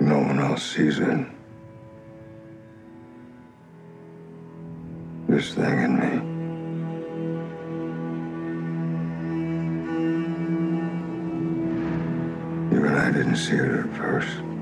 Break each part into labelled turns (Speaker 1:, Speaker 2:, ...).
Speaker 1: No one else sees it. This thing in me. Even I didn't see it at first.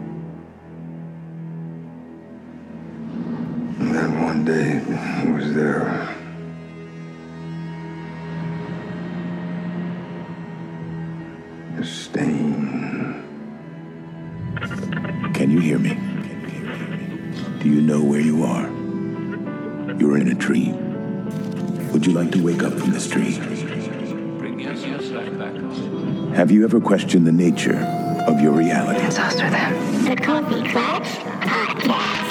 Speaker 2: Have you ever questioned the nature of your reality?
Speaker 3: The Coffee Klatch Podcast.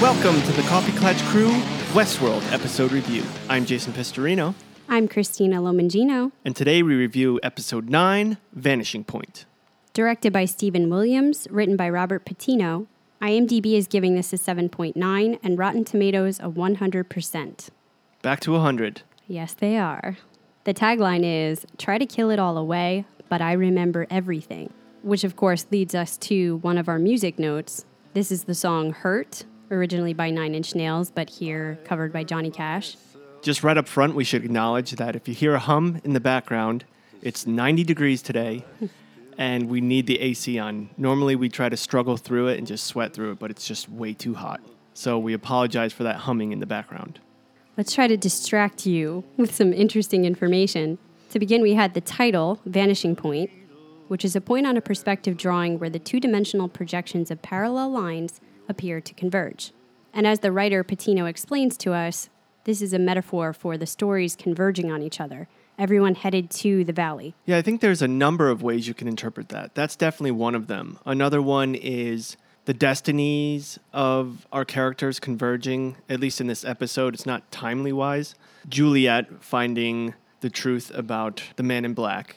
Speaker 4: Welcome to the Coffee Klatch Crew Westworld episode review. I'm Jason Pistorino,
Speaker 5: I'm Christina Lomangino,
Speaker 4: and today we review episode 9, Vanishing Point.
Speaker 5: directed by Stephen Williams, written by Robert Patino. IMDb is giving this a 7.9 and Rotten Tomatoes a 100%.
Speaker 4: Back to 100.
Speaker 5: Yes, they are. The tagline is Try to kill it all away, but I remember everything, which of course leads us to one of our music notes. This is the song Hurt, originally by Nine Inch Nails, but here covered by Johnny Cash.
Speaker 4: Just right up front, we should acknowledge that if you hear a hum in the background, it's 90 degrees today, and we need the AC on. Normally, we try to struggle through it and just sweat through it, but it's just way too hot. So we apologize for that humming in the background.
Speaker 5: Let's try to distract you with some interesting information. To begin, we had the title, Vanishing Point, which is a point on a perspective drawing where the two dimensional projections of parallel lines appear to converge. And as the writer Patino explains to us, this is a metaphor for the stories converging on each other, everyone headed to the valley.
Speaker 4: Yeah, I think there's a number of ways you can interpret that. That's definitely one of them. Another one is the destinies of our characters converging, at least in this episode. It's not timely wise. Juliet finding the truth about the man in black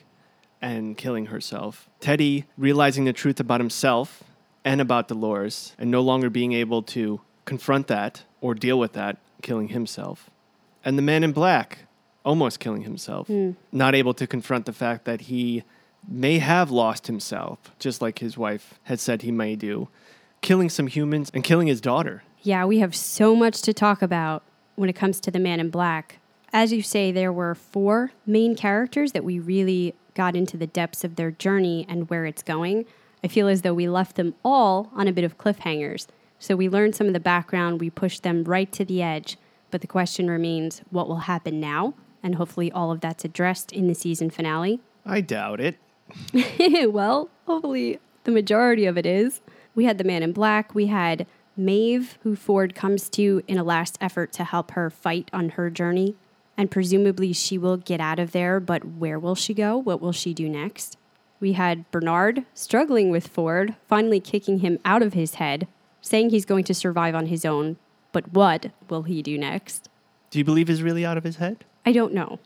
Speaker 4: and killing herself. Teddy realizing the truth about himself and about Dolores and no longer being able to confront that or deal with that, killing himself. And the man in black almost killing himself, hmm. not able to confront the fact that he may have lost himself, just like his wife had said he may do, killing some humans and killing his daughter.
Speaker 5: Yeah, we have so much to talk about when it comes to the man in black. As you say, there were four main characters that we really got into the depths of their journey and where it's going. I feel as though we left them all on a bit of cliffhangers. So we learned some of the background, we pushed them right to the edge. But the question remains what will happen now? And hopefully, all of that's addressed in the season finale.
Speaker 4: I doubt it.
Speaker 5: well, hopefully the majority of it is. We had the man in black. We had Maeve, who Ford comes to in a last effort to help her fight on her journey. And presumably she will get out of there, but where will she go? What will she do next? We had Bernard struggling with Ford, finally kicking him out of his head, saying he's going to survive on his own. But what will he do next?
Speaker 4: Do you believe he's really out of his head?
Speaker 5: I don't know.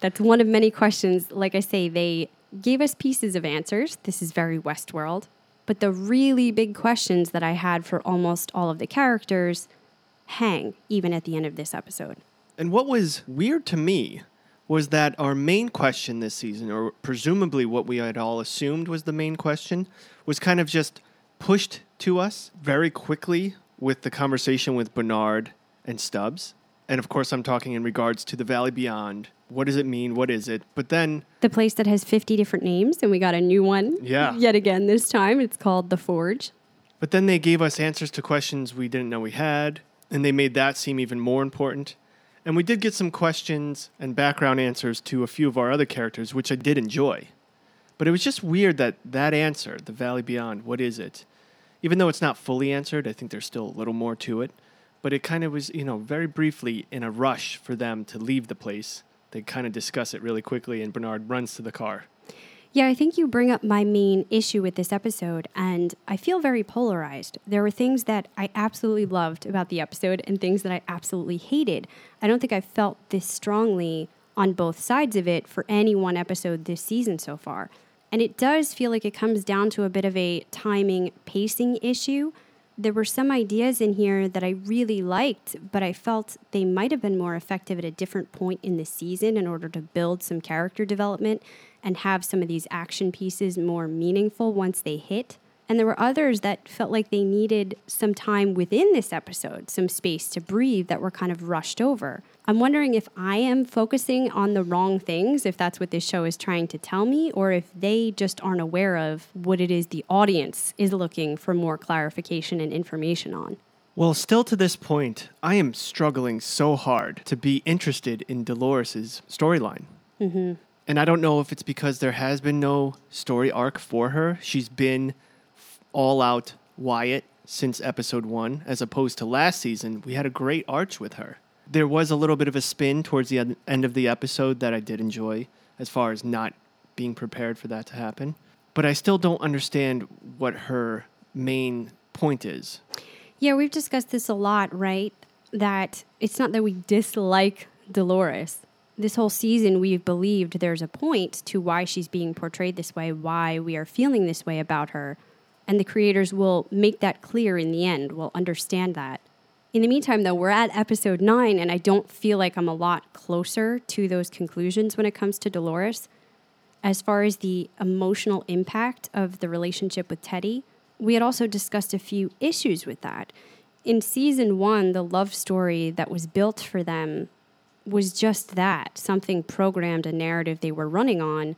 Speaker 5: That's one of many questions. Like I say, they gave us pieces of answers. This is very Westworld. But the really big questions that I had for almost all of the characters hang even at the end of this episode.
Speaker 4: And what was weird to me was that our main question this season, or presumably what we had all assumed was the main question, was kind of just pushed to us very quickly with the conversation with Bernard and Stubbs. And of course, I'm talking in regards to the Valley Beyond. What does it mean? What is it? But then,
Speaker 5: The place that has 50 different names, and we got a new one
Speaker 4: Yeah.
Speaker 5: yet again this time. It's called The Forge.
Speaker 4: but then they gave us answers to questions we didn't know we had, and they made that seem even more important. And we did get some questions and background answers to a few of our other characters, which I did enjoy. But it was just weird that that answer, the Valley Beyond, what is it? Even though it's not fully answered, I think there's still a little more to it. But it kind of was, you know, very briefly in a rush for them to leave the place. They kind of discuss it really quickly, and Bernard runs to the car.
Speaker 5: Yeah, I think you bring up my main issue with this episode, and I feel very polarized. There were things that I absolutely loved about the episode and things that I absolutely hated. I don't think I've felt this strongly on both sides of it for any one episode this season so far. And it does feel like it comes down to a bit of a timing pacing issue. There were some ideas in here that I really liked, but I felt they might have been more effective at a different point in the season in order to build some character development and have some of these action pieces more meaningful once they hit. And there were others that felt like they needed some time within this episode, some space to breathe that were kind of rushed over. I'm wondering if I am focusing on the wrong things, if that's what this show is trying to tell me, or if they just aren't aware of what it is the audience is looking for more clarification and information on.
Speaker 4: Well, still to this point, I am struggling so hard to be interested in Dolores' storyline. Mm-hmm. And I don't know if it's because there has been no story arc for her. She's been all out Wyatt since episode one, as opposed to last season. We had a great arch with her. There was a little bit of a spin towards the end of the episode that I did enjoy, as far as not being prepared for that to happen. But I still don't understand what her main point is.
Speaker 5: Yeah, we've discussed this a lot, right? That it's not that we dislike Dolores. This whole season, we've believed there's a point to why she's being portrayed this way, why we are feeling this way about her. And the creators will make that clear in the end. We'll understand that. In the meantime, though, we're at episode nine, and I don't feel like I'm a lot closer to those conclusions when it comes to Dolores. As far as the emotional impact of the relationship with Teddy, we had also discussed a few issues with that. In season one, the love story that was built for them was just that something programmed, a narrative they were running on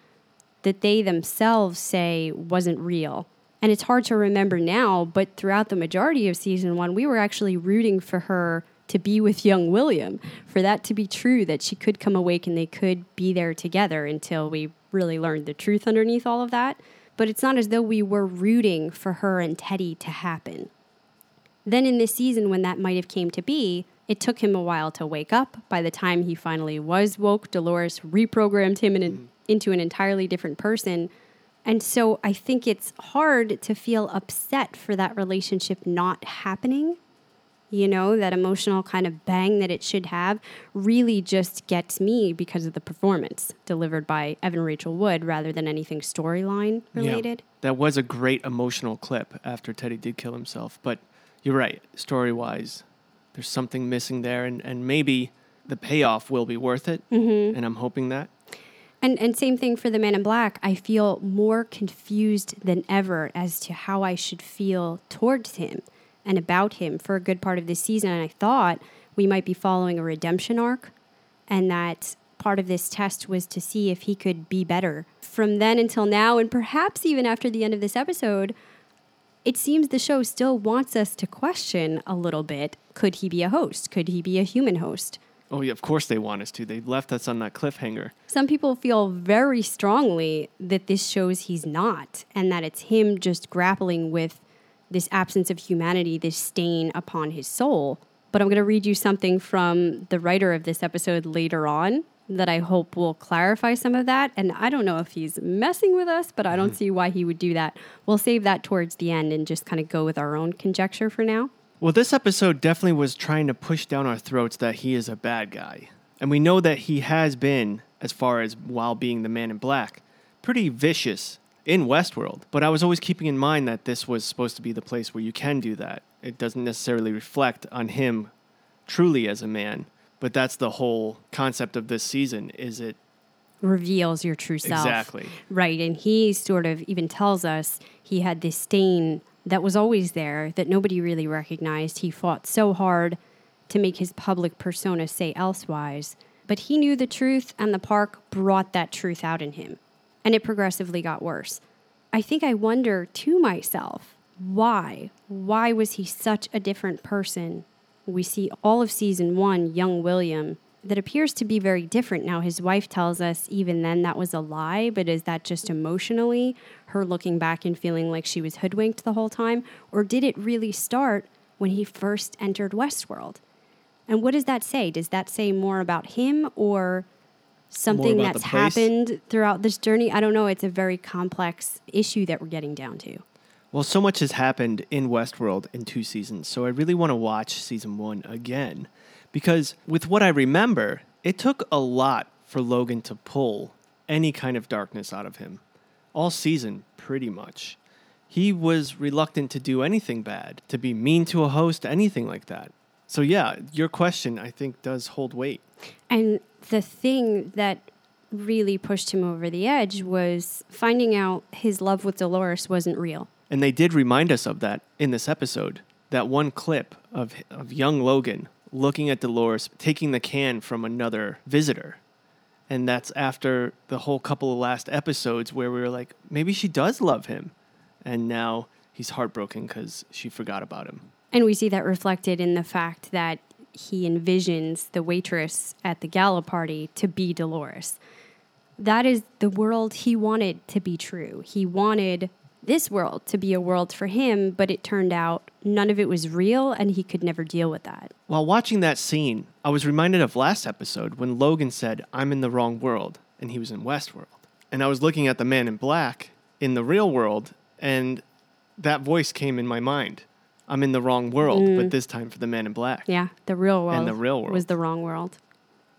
Speaker 5: that they themselves say wasn't real. And it's hard to remember now, but throughout the majority of season one, we were actually rooting for her to be with young William, for that to be true, that she could come awake and they could be there together until we really learned the truth underneath all of that. But it's not as though we were rooting for her and Teddy to happen. Then in this season, when that might have came to be, it took him a while to wake up. By the time he finally was woke, Dolores reprogrammed him in an, mm-hmm. into an entirely different person. And so I think it's hard to feel upset for that relationship not happening. You know, that emotional kind of bang that it should have really just gets me because of the performance delivered by Evan Rachel Wood rather than anything storyline related.
Speaker 4: Yeah, that was a great emotional clip after Teddy did kill himself. But you're right, story wise, there's something missing there, and, and maybe the payoff will be worth it. Mm-hmm. And I'm hoping that.
Speaker 5: And and same thing for the man in black. I feel more confused than ever as to how I should feel towards him and about him for a good part of this season. And I thought we might be following a redemption arc and that part of this test was to see if he could be better. From then until now, and perhaps even after the end of this episode, it seems the show still wants us to question a little bit could he be a host? Could he be a human host?
Speaker 4: Oh, yeah, of course they want us to. They left us on that cliffhanger.
Speaker 5: Some people feel very strongly that this shows he's not, and that it's him just grappling with this absence of humanity, this stain upon his soul. But I'm going to read you something from the writer of this episode later on that I hope will clarify some of that. And I don't know if he's messing with us, but I don't mm-hmm. see why he would do that. We'll save that towards the end and just kind of go with our own conjecture for now.
Speaker 4: Well, this episode definitely was trying to push down our throats that he is a bad guy. And we know that he has been, as far as while being the man in black, pretty vicious in Westworld. But I was always keeping in mind that this was supposed to be the place where you can do that. It doesn't necessarily reflect on him truly as a man. But that's the whole concept of this season is it
Speaker 5: reveals your true self.
Speaker 4: Exactly.
Speaker 5: Right. And he sort of even tells us he had this stain that was always there that nobody really recognized. He fought so hard to make his public persona say elsewise, but he knew the truth, and the park brought that truth out in him. And it progressively got worse. I think I wonder to myself, why? Why was he such a different person? We see all of season one, young William, that appears to be very different. Now, his wife tells us even then that was a lie, but is that just emotionally her looking back and feeling like she was hoodwinked the whole time? Or did it really start when he first entered Westworld? And what does that say? Does that say more about him or something that's happened throughout this journey? I don't know. It's a very complex issue that we're getting down to.
Speaker 4: Well, so much has happened in Westworld in two seasons, so I really want to watch season one again. Because with what I remember, it took a lot for Logan to pull any kind of darkness out of him. All season, pretty much. he was reluctant to do anything bad, to be mean to a host, anything like that. So, yeah, your question, I think, does hold weight.
Speaker 5: And the thing that really pushed him over the edge was finding out his love with Dolores wasn't real.
Speaker 4: And they did remind us of that in this episode. That one clip of, of young Logan looking at Dolores taking the can from another visitor. And that's after the whole couple of last episodes where we were like, maybe she does love him. And now he's heartbroken because she forgot about him.
Speaker 5: And we see that reflected in the fact that he envisions the waitress at the gala party to be Dolores. That is the world he wanted to be true. He wanted this world to be a world for him, but it turned out none of it was real and he could never deal with that.
Speaker 4: While watching that scene, I was reminded of last episode when Logan said, I'm in the wrong world, and he was in Westworld. And I was looking at the man in black in the real world, and that voice came in my mind. I'm in the wrong world, but mm. this time for the man in black.
Speaker 5: Yeah, the real world.
Speaker 4: And the real world.
Speaker 5: was the wrong world.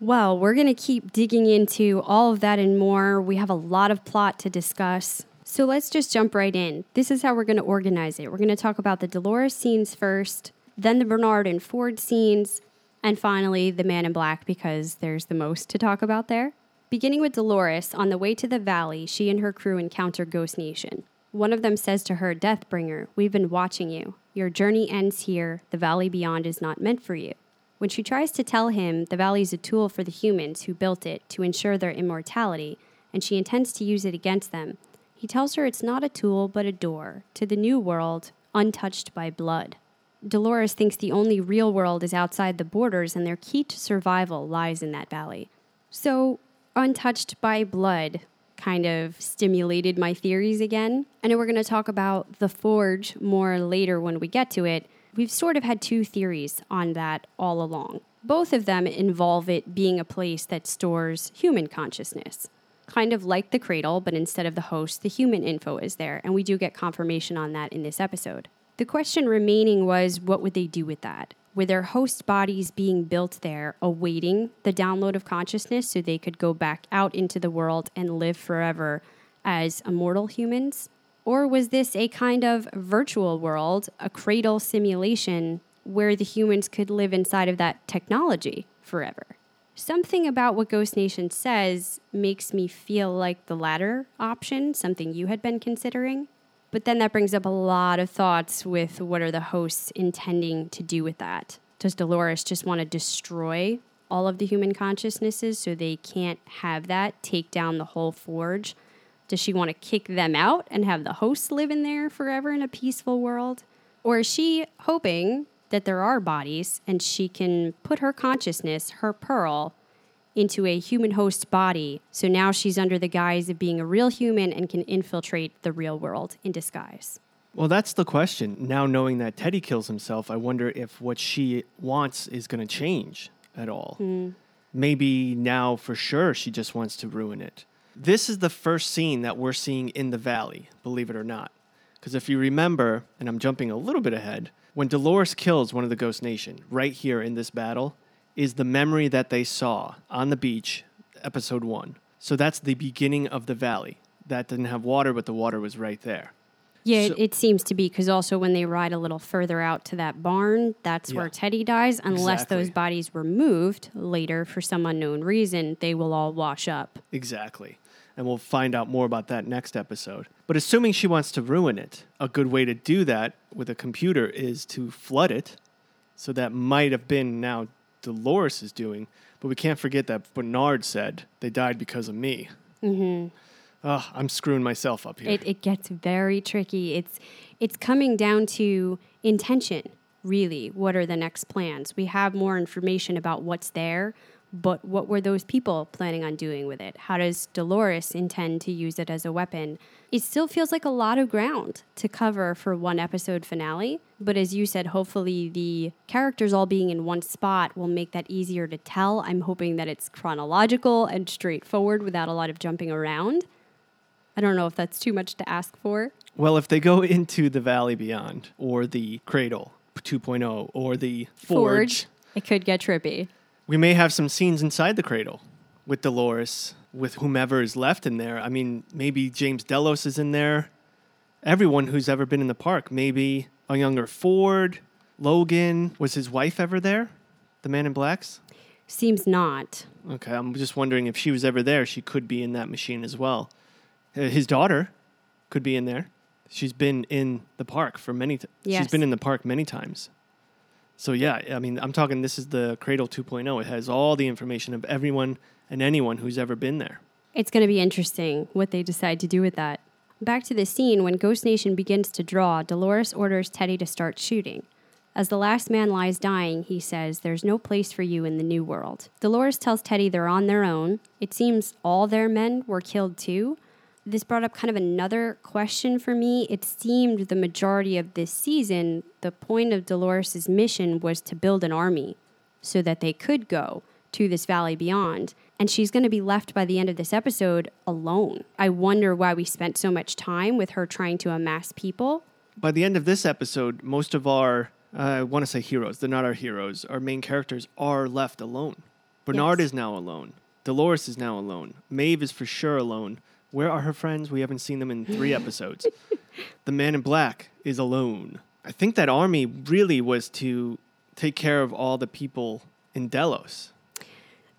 Speaker 5: Well, we're going to keep digging into all of that and more. We have a lot of plot to discuss. So let's just jump right in. This is how we're going to organize it. We're going to talk about the Dolores scenes first, then the Bernard and Ford scenes, and finally the Man in Black because there's the most to talk about there. Beginning with Dolores, on the way to the valley, she and her crew encounter Ghost Nation. One of them says to her, Deathbringer, we've been watching you. Your journey ends here. The valley beyond is not meant for you. When she tries to tell him the valley is a tool for the humans who built it to ensure their immortality, and she intends to use it against them, he tells her it's not a tool but a door to the new world, untouched by blood. Dolores thinks the only real world is outside the borders, and their key to survival lies in that valley. So, untouched by blood kind of stimulated my theories again. I know we're going to talk about the Forge more later when we get to it. We've sort of had two theories on that all along. Both of them involve it being a place that stores human consciousness. Kind of like the cradle, but instead of the host, the human info is there, and we do get confirmation on that in this episode. The question remaining was what would they do with that? Were their host bodies being built there, awaiting the download of consciousness so they could go back out into the world and live forever as immortal humans? Or was this a kind of virtual world, a cradle simulation where the humans could live inside of that technology forever? Something about what Ghost Nation says makes me feel like the latter option, something you had been considering. But then that brings up a lot of thoughts with what are the hosts intending to do with that? Does Dolores just want to destroy all of the human consciousnesses so they can't have that, take down the whole forge? Does she want to kick them out and have the hosts live in there forever in a peaceful world? Or is she hoping that there are bodies and she can put her consciousness, her pearl, into a human host body. So now she's under the guise of being a real human and can infiltrate the real world in disguise.
Speaker 4: Well, that's the question. Now, knowing that Teddy kills himself, I wonder if what she wants is going to change at all. Hmm. Maybe now for sure she just wants to ruin it. This is the first scene that we're seeing in the valley, believe it or not. Because if you remember, and I'm jumping a little bit ahead, when Dolores kills one of the Ghost Nation, right here in this battle, is the memory that they saw on the beach, episode one. So that's the beginning of the valley. That didn't have water, but the water was right there.
Speaker 5: Yeah, it,
Speaker 4: So-
Speaker 5: it seems to be because also when they ride a little further out to that barn, that's where Teddy dies. Unless those bodies were moved later for some unknown reason, they will all wash up.
Speaker 4: Exactly. And we'll find out more about that next episode. But assuming she wants to ruin it, a good way to do that with a computer is to flood it. So that might have been now Dolores is doing. But we can't forget that Bernard said they died because of me. Mm-hmm. Ugh, I'm screwing myself up here.
Speaker 5: It, it gets very tricky. It's it's coming down to intention, really. What are the next plans? We have more information about what's there, but what were those people planning on doing with it? How does Dolores intend to use it as a weapon? It still feels like a lot of ground to cover for one episode finale, but as you said, hopefully the characters all being in one spot will make that easier to tell. I'm hoping that it's chronological and straightforward without a lot of jumping around. I don't know if that's too much to ask for.
Speaker 4: well, if they go into the Valley Beyond or the Cradle 2.0 or the Forge,
Speaker 5: It could get trippy.
Speaker 4: We may have some scenes inside the Cradle with Dolores, with whomever is left in there. I mean, maybe James Delos is in there everyone who's ever been in the park. Maybe a younger Ford, Logan. Was his wife ever there? The man in blacks?
Speaker 5: Seems not.
Speaker 4: Okay, I'm just wondering if she was ever there, she could be in that machine as well. Uh, His daughter could be in there. She's been in the park for many t- She's
Speaker 5: Yes.
Speaker 4: been in the park many times. So yeah, I mean, I'm talking this is the Cradle 2.0. It has all the information of everyone and anyone who's ever been there.
Speaker 5: It's going to be interesting what they decide to do with that. Back to the scene when Ghost Nation begins to draw, Dolores orders Teddy to start shooting. As the last man lies dying, he says, There's no place for you in the new world. Dolores tells Teddy they're on their own. It seems all their men were killed too. This brought up kind of another question for me. It seemed the majority of this season, the point of Dolores' mission was to build an army so that they could go to this valley beyond. And she's going to be left by the end of this episode alone. I wonder why we spent so much time with her trying to amass people.
Speaker 4: By the end of this episode, most of our uh, I want to say heroes, they're not our heroes. Our main characters are left alone. Bernard
Speaker 5: Yes.
Speaker 4: is now alone. Dolores is now alone. Maeve is for sure alone. Where are her friends? We haven't seen them in three episodes. the man in black is alone. I think that army really was to take care of all the people in Delos,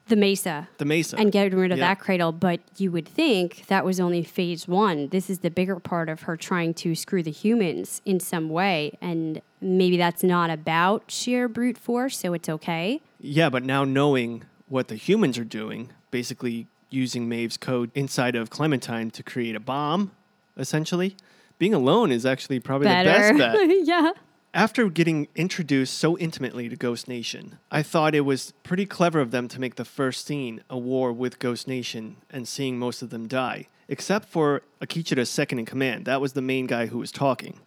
Speaker 5: The Mesa.
Speaker 4: the Mesa.
Speaker 5: and getting rid of
Speaker 4: Yeah.
Speaker 5: that cradle. But you would think that was only phase one. This is the bigger part of her trying to screw the humans in some way. And maybe that's not about sheer brute force, so it's okay.
Speaker 4: Yeah, but now knowing what the humans are doing, basically using Maeve's code inside of Clementine to create a bomb, essentially, being alone is actually probably
Speaker 5: Better.
Speaker 4: the best bet.
Speaker 5: yeah.
Speaker 4: After getting introduced so intimately to Ghost Nation, I thought it was pretty clever of them to make the first scene a war with Ghost Nation and seeing most of them die, except for Akecheta's second in command. That was the main guy who was talking.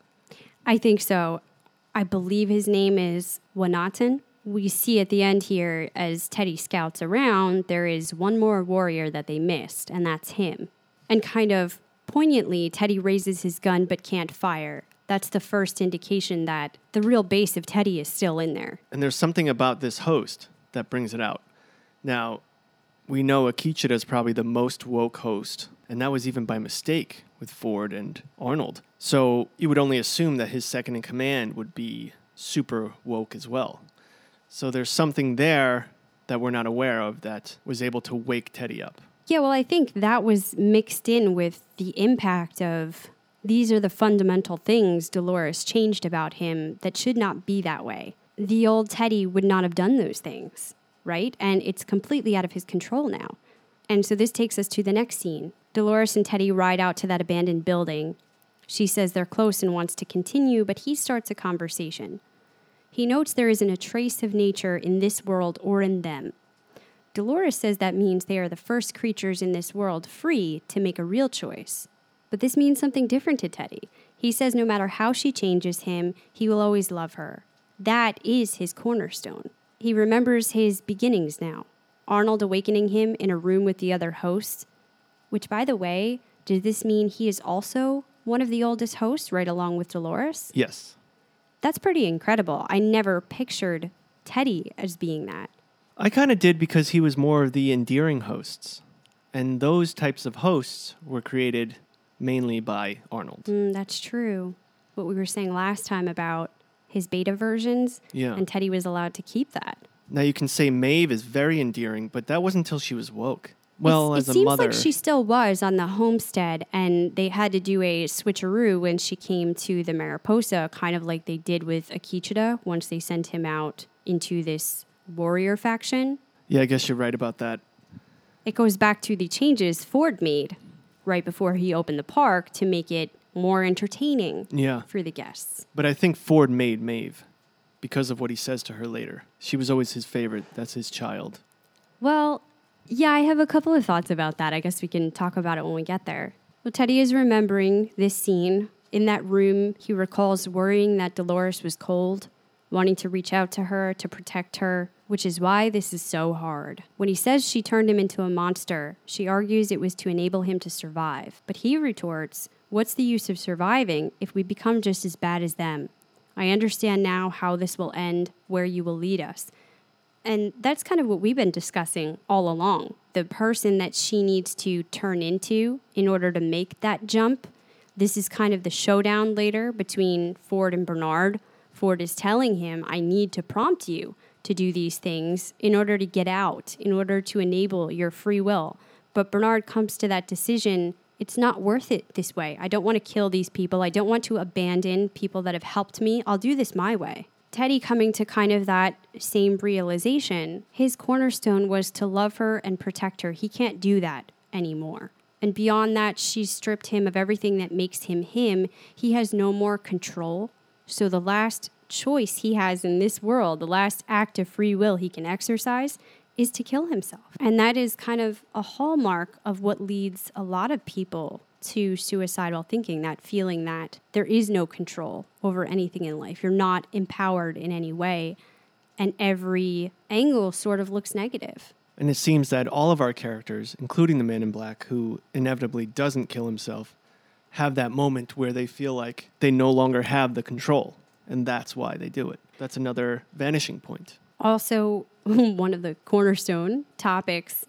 Speaker 5: I think so. I believe his name is Wanahton. We see at the end here, as Teddy scouts around, there is one more warrior that they missed, and that's him. And kind of poignantly, Teddy raises his gun but can't fire. That's the first indication that the real base of Teddy is still in there.
Speaker 4: And there's something about this host that brings it out. Now, we know Akecheta is probably the most woke host, and that was even by mistake with Ford and Arnold. So you would only assume that his second in command would be super woke as well. So there's something there that we're not aware of that was able to wake Teddy up.
Speaker 5: Yeah, well, I think that was mixed in with the impact of these are the fundamental things Dolores changed about him that should not be that way. The old Teddy would not have done those things, right? And it's completely out of his control now. And so this takes us to the next scene. Dolores and Teddy ride out to that abandoned building. She says they're close and wants to continue, but he starts a conversation. He notes there isn't a trace of nature in this world or in them. Dolores says that means they are the first creatures in this world free to make a real choice. But this means something different to Teddy. He says no matter how she changes him, he will always love her. That is his cornerstone. He remembers his beginnings now. Arnold awakening him in a room with the other hosts. Which, by the way, does this mean he is also one of the oldest hosts right along with Dolores?
Speaker 4: Yes.
Speaker 5: That's pretty incredible. I never pictured Teddy as being that.
Speaker 4: I kind of did because he was more of the endearing hosts. And those types of hosts were created mainly by Arnold.
Speaker 5: Mm, that's true. What we were saying last time about his beta versions,
Speaker 4: Yeah.
Speaker 5: and Teddy was allowed to keep that.
Speaker 4: Now you can say Maeve is very endearing, but that wasn't until she was woke. Well,
Speaker 5: it
Speaker 4: a
Speaker 5: seems
Speaker 4: mother,
Speaker 5: like she still was on the homestead, and they had to do a switcheroo when she came to the Mariposa, kind of like they did with Akecheta once they sent him out into this warrior faction.
Speaker 4: yeah, I guess you're right about that.
Speaker 5: It goes back to the changes Ford made right before he opened the park to make it more entertaining
Speaker 4: Yeah,
Speaker 5: for the guests.
Speaker 4: but I think Ford made Maeve because of what he says to her later. She was always his favorite. That's his child.
Speaker 5: Well, yeah, I have a couple of thoughts about that. I guess we can talk about it when we get there. Well, Teddy is remembering this scene. In that room, he recalls worrying that Dolores was cold, wanting to reach out to her to protect her, which is why this is so hard. When he says she turned him into a monster, she argues it was to enable him to survive. But he retorts, What's the use of surviving if we become just as bad as them? I understand now how this will end, where you will lead us. And that's kind of what we've been discussing all along. The person that she needs to turn into in order to make that jump, This is kind of the showdown later between Ford and Bernard. Ford is telling him, I need to prompt you to do these things in order to get out, in order to enable your free will. But Bernard comes to that decision it's not worth it this way. I don't want to kill these people. I don't want to abandon people that have helped me. I'll do this my way. Teddy coming to kind of that same realization, his cornerstone was to love her and protect her. He can't do that anymore. And beyond that, she's stripped him of everything that makes him him. He has no more control. So the last choice he has in this world, the last act of free will he can exercise, is to kill himself. And that is kind of a hallmark of what leads a lot of people to suicidal thinking that feeling that there is no control over anything in life. You're not empowered in any way. And every angle sort of looks negative.
Speaker 4: And it seems that all of our characters, including the man in black who inevitably doesn't kill himself, have that moment where they feel like they no longer have the control. And that's why they do it. That's another vanishing point.
Speaker 5: Also, one of the cornerstone topics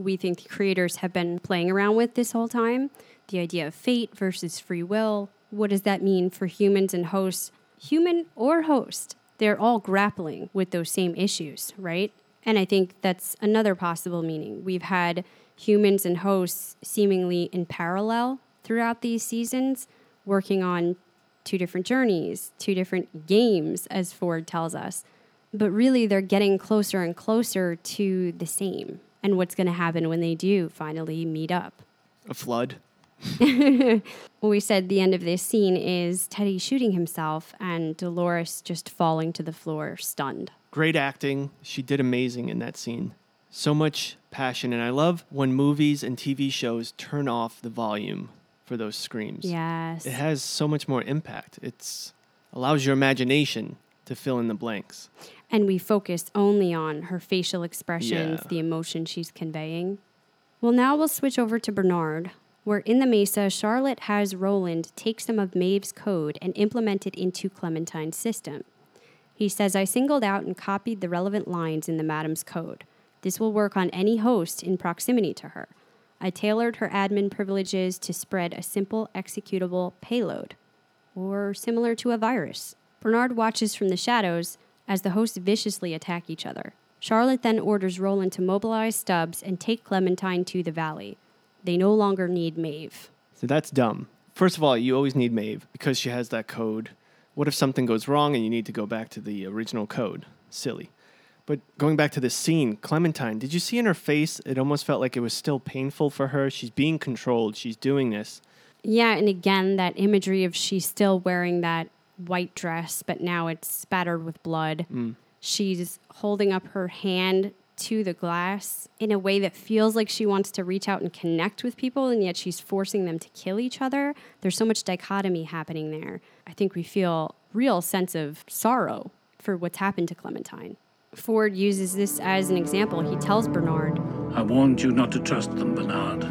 Speaker 5: we think the creators have been playing around with this whole time the idea of fate versus free will. What does that mean for humans and hosts? Human or host, they're all grappling with those same issues, right? And I think that's another possible meaning. We've had humans and hosts seemingly in parallel throughout these seasons, working on two different journeys, two different games, as Ford tells us but really they're getting closer and closer to the same and what's going to happen when they do finally meet up.
Speaker 4: A flood.
Speaker 5: we said the end of this scene is Teddy shooting himself and Dolores just falling to the floor, stunned.
Speaker 4: Great acting. She did amazing in that scene. So much passion. And I love when movies and TV shows turn off the volume for those screams.
Speaker 5: Yes.
Speaker 4: It has so much more impact. It's allows your imagination to fill in the blanks
Speaker 5: and we focus only on her facial expressions,
Speaker 4: Yeah.
Speaker 5: the emotion she's conveying. Well, now we'll switch over to Bernard, where in the Mesa, Charlotte has Roland take some of Maeve's code and implement it into Clementine's system. He says, I singled out and copied the relevant lines in the madam's code. This will work on any host in proximity to her. I tailored her admin privileges to spread a simple executable payload, or similar to a virus. Bernard watches from the shadows as the hosts viciously attack each other. Charlotte then orders Roland to mobilize Stubbs and take Clementine to the valley. They no longer need Maeve.
Speaker 4: So that's dumb. First of all, you always need Maeve because she has that code. What if something goes wrong and you need to go back to the original code? Silly. But going back to this scene, Clementine, did you see in her face? It almost felt like it was still painful for her. She's being controlled. She's doing this.
Speaker 5: Yeah, and again, that imagery of she's still wearing that white dress, but now it's spattered with blood. Mm. She's holding up her hand to the glass in a way that feels like she wants to reach out and connect with people, and yet she's forcing them to kill each other. There's so much dichotomy happening there. I think we feel real sense of sorrow for what's happened to Clementine. Ford uses this as an example. He tells Bernard,
Speaker 6: I warned you not to trust them, Bernard.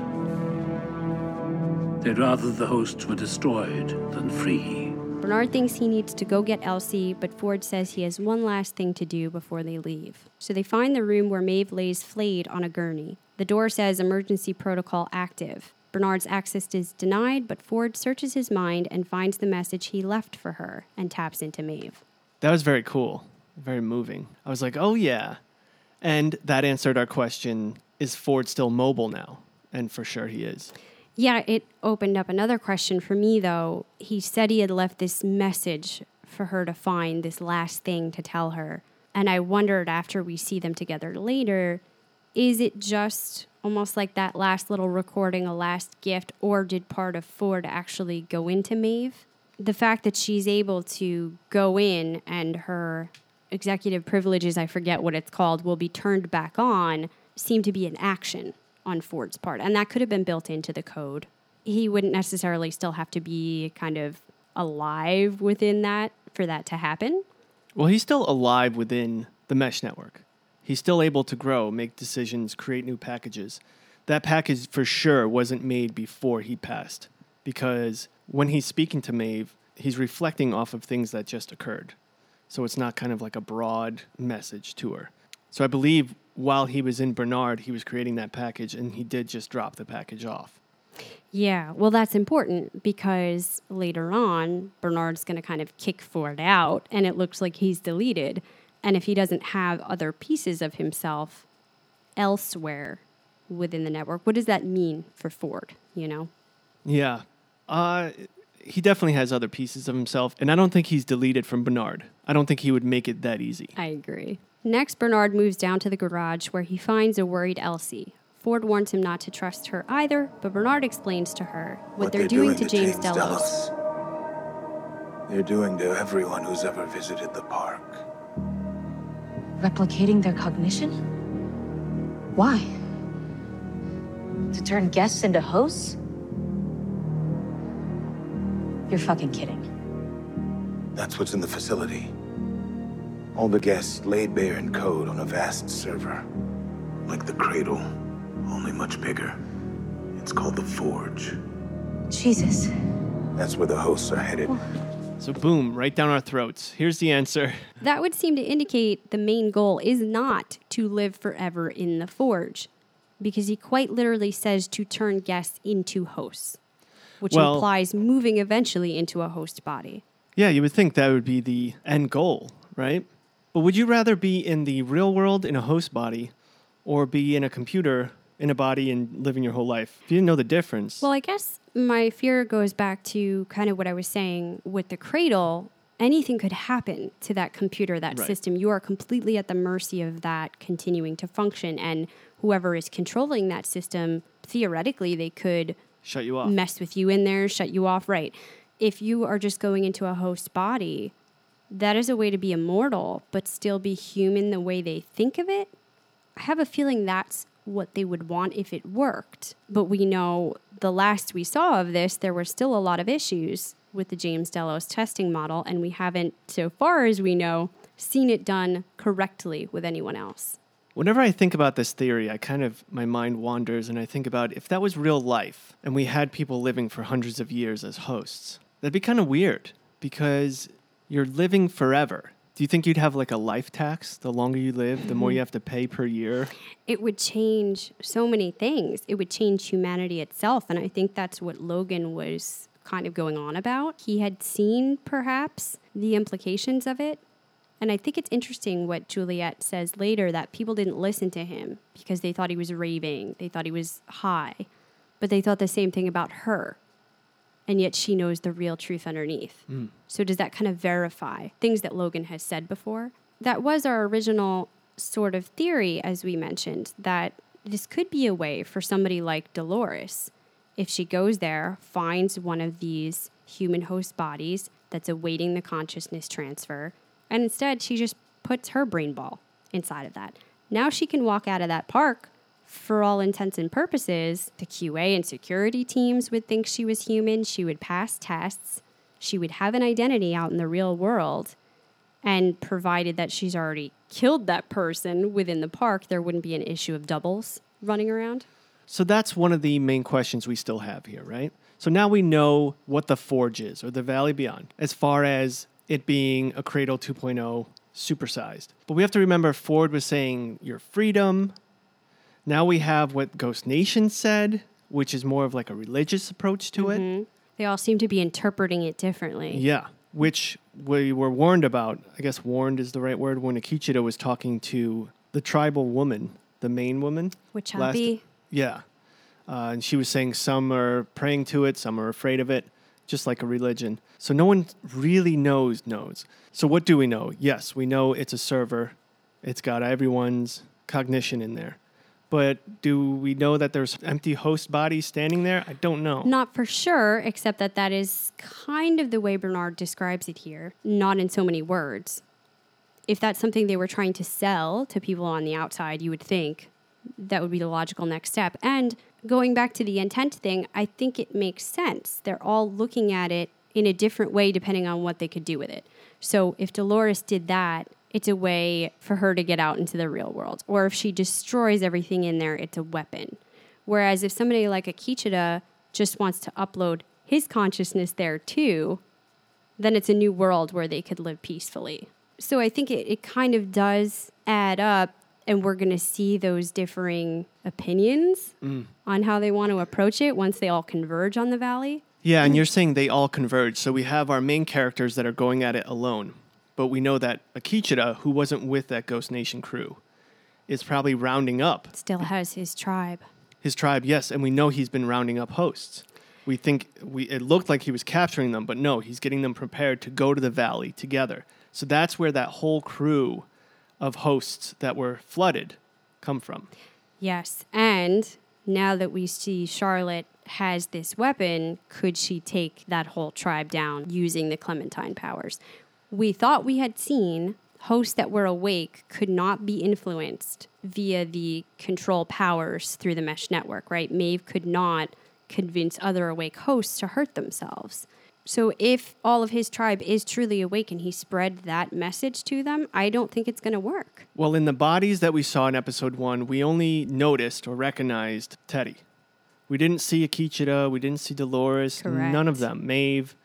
Speaker 6: They'd rather the hosts were destroyed than free.
Speaker 5: Bernard thinks he needs to go get Elsie, but Ford says he has one last thing to do before they leave. So they find the room where Maeve lays flayed on a gurney. The door says emergency protocol active. Bernard's access is denied, but Ford searches his mind and finds the message he left for her and taps into Maeve.
Speaker 4: That was very cool, very moving. I was like, oh, yeah. And that answered our question is Ford still mobile now? And for sure he is.
Speaker 5: Yeah, it opened up another question for me, though. He said he had left this message for her to find, this last thing to tell her. And I wondered after we see them together later, is it just almost like that last little recording, a last gift, or did part of Ford actually go into Maeve? The fact that she's able to go in and her executive privileges, I forget what it's called, will be turned back on, seem to be an action on Ford's part. And that could have been built into the code. He wouldn't necessarily still have to be kind of alive within that for that to happen.
Speaker 4: Well, he's still alive within the mesh network. He's still able to grow, make decisions, create new packages. That package for sure wasn't made before he passed because when he's speaking to Maeve, he's reflecting off of things that just occurred. So it's not kind of like a broad message to her. So I believe while he was in Bernard, he was creating that package and he did just drop the package off.
Speaker 5: Yeah, well, that's important because later on, Bernard's going to kind of kick Ford out, and it looks like he's deleted. And if he doesn't have other pieces of himself elsewhere within the network, what does that mean for Ford? You know?
Speaker 4: Yeah. Uh, he definitely has other pieces of himself, and I don't think he's deleted from Bernard. I don't think he would make it that easy.
Speaker 5: I agree. Next, Bernard moves down to the garage where he finds a worried Elsie. Ford warns him not to trust her either, but Bernard explains to her what, they're, doing, to James, Delos.
Speaker 2: They're doing to everyone who's ever visited the park.
Speaker 7: Replicating their cognition? Why? To turn guests into hosts? You're fucking kidding.
Speaker 2: That's what's in the facility. All the guests laid bare in code on a vast server. Like the cradle, only much bigger. It's called the Forge.
Speaker 7: Jesus.
Speaker 2: That's where the hosts are headed.
Speaker 4: So, boom, right down our throats. Here's the answer.
Speaker 5: That would seem to indicate the main goal is not to live forever in the forge, because he quite literally says to turn guests into hosts, which
Speaker 4: Well-
Speaker 5: implies moving eventually into a host body.
Speaker 4: Yeah, you would think that would be the end goal, right? But would you rather be in the real world in a host body or be in a computer in a body and living your whole life? If you didn't know the difference.
Speaker 5: Well, I guess my fear goes back to kind of what I was saying with the cradle. Anything could happen to that computer, that
Speaker 4: Right.
Speaker 5: system. You are completely at the mercy of that continuing to function. And whoever is controlling that system, theoretically, they could
Speaker 4: shut you off.
Speaker 5: mess with you in there, shut you off. Right. If you are just going into a host body, that is a way to be immortal, but still be human the way they think of it. I have a feeling that's what they would want if it worked. But we know the last we saw of this, there were still a lot of issues with the James Delos testing model, and we haven't, so far as we know, seen it done correctly with anyone else.
Speaker 4: Whenever I think about this theory, I kind of, my mind wanders and I think about if that was real life and we had people living for hundreds of years as hosts, that'd be kind of weird because you're living forever. Do you think you'd have like a life tax? The longer you live, the more you have to pay per year?
Speaker 5: it would change so many things. It would change humanity itself. And I think that's what Logan was kind of going on about. He had seen perhaps the implications of it. And I think it's interesting what Juliet says later that people didn't listen to him because they thought he was raving, they thought he was high, but they thought the same thing about her. And yet she knows the real truth underneath. Mm. So, does that kind of verify things that Logan has said before? That was our original sort of theory, as we mentioned, that this could be a way for somebody like Dolores, if she goes there, finds one of these human host bodies that's awaiting the consciousness transfer, and instead she just puts her brain ball inside of that. Now she can walk out of that park for all intents and purposes, the QA and security teams would think she was human. She would pass tests. She would have an identity out in the real world. And provided that she's already killed that person within the park, there wouldn't be an issue of doubles running around.
Speaker 4: So that's one of the main questions we still have here, right? So now we know what the Forge is, or the Valley Beyond, as far as it being a Cradle 2.0 supersized. But we have to remember Ford was saying your freedom. Now we have what Ghost Nation said, which is more of like a religious approach to it.
Speaker 5: They all seem to be interpreting it differently.
Speaker 4: Yeah, which we were warned about. I guess warned is the right word when Akecheta was talking to the tribal woman, the main woman.
Speaker 5: Which
Speaker 4: last- Yeah. Uh, and she was saying some are praying to it, some are afraid of it, just like a religion. So no one really knows, knows. So what do we know? Yes, we know it's a server, it's got everyone's cognition in there. But do we know that there's empty host bodies standing there? I don't know.
Speaker 5: Not for sure, except that that is kind of the way Bernard describes it here, not in so many words. If that's something they were trying to sell to people on the outside, you would think that would be the logical next step. And going back to the intent thing, I think it makes sense. They're all looking at it in a different way depending on what they could do with it. So if Dolores did that, it's a way for her to get out into the real world. Or if she destroys everything in there, it's a weapon. Whereas if somebody like Akecheta just wants to upload his consciousness there too, then it's a new world where they could live peacefully. So I think it, it kind of does add up. and we're going to see those differing opinions mm. on how they want to approach it once they all converge on the valley.
Speaker 4: Yeah, and you're saying they all converge. So we have our main characters that are going at it alone. But we know that Akecheta, who wasn't with that Ghost Nation crew, is probably rounding up
Speaker 5: Still has his tribe.
Speaker 4: his tribe, yes, and we know he's been rounding up hosts. We think we it looked like he was capturing them, but no, he's getting them prepared to go to the valley together. So that's where that whole crew of hosts that were flooded come from.
Speaker 5: Yes. And now that we see Charlotte has this weapon, could she take that whole tribe down using the Clementine powers? We thought we had seen hosts that were awake could not be influenced via the control powers through the mesh network, right? Maeve could not convince other awake hosts to hurt themselves. So if all of his tribe is truly awake and he spread that message to them, I don't think it's going to work.
Speaker 4: Well, in the bodies that we saw in episode one, we only noticed or recognized Teddy. We didn't see Akecheta, we didn't see Dolores, none of them, Maeve.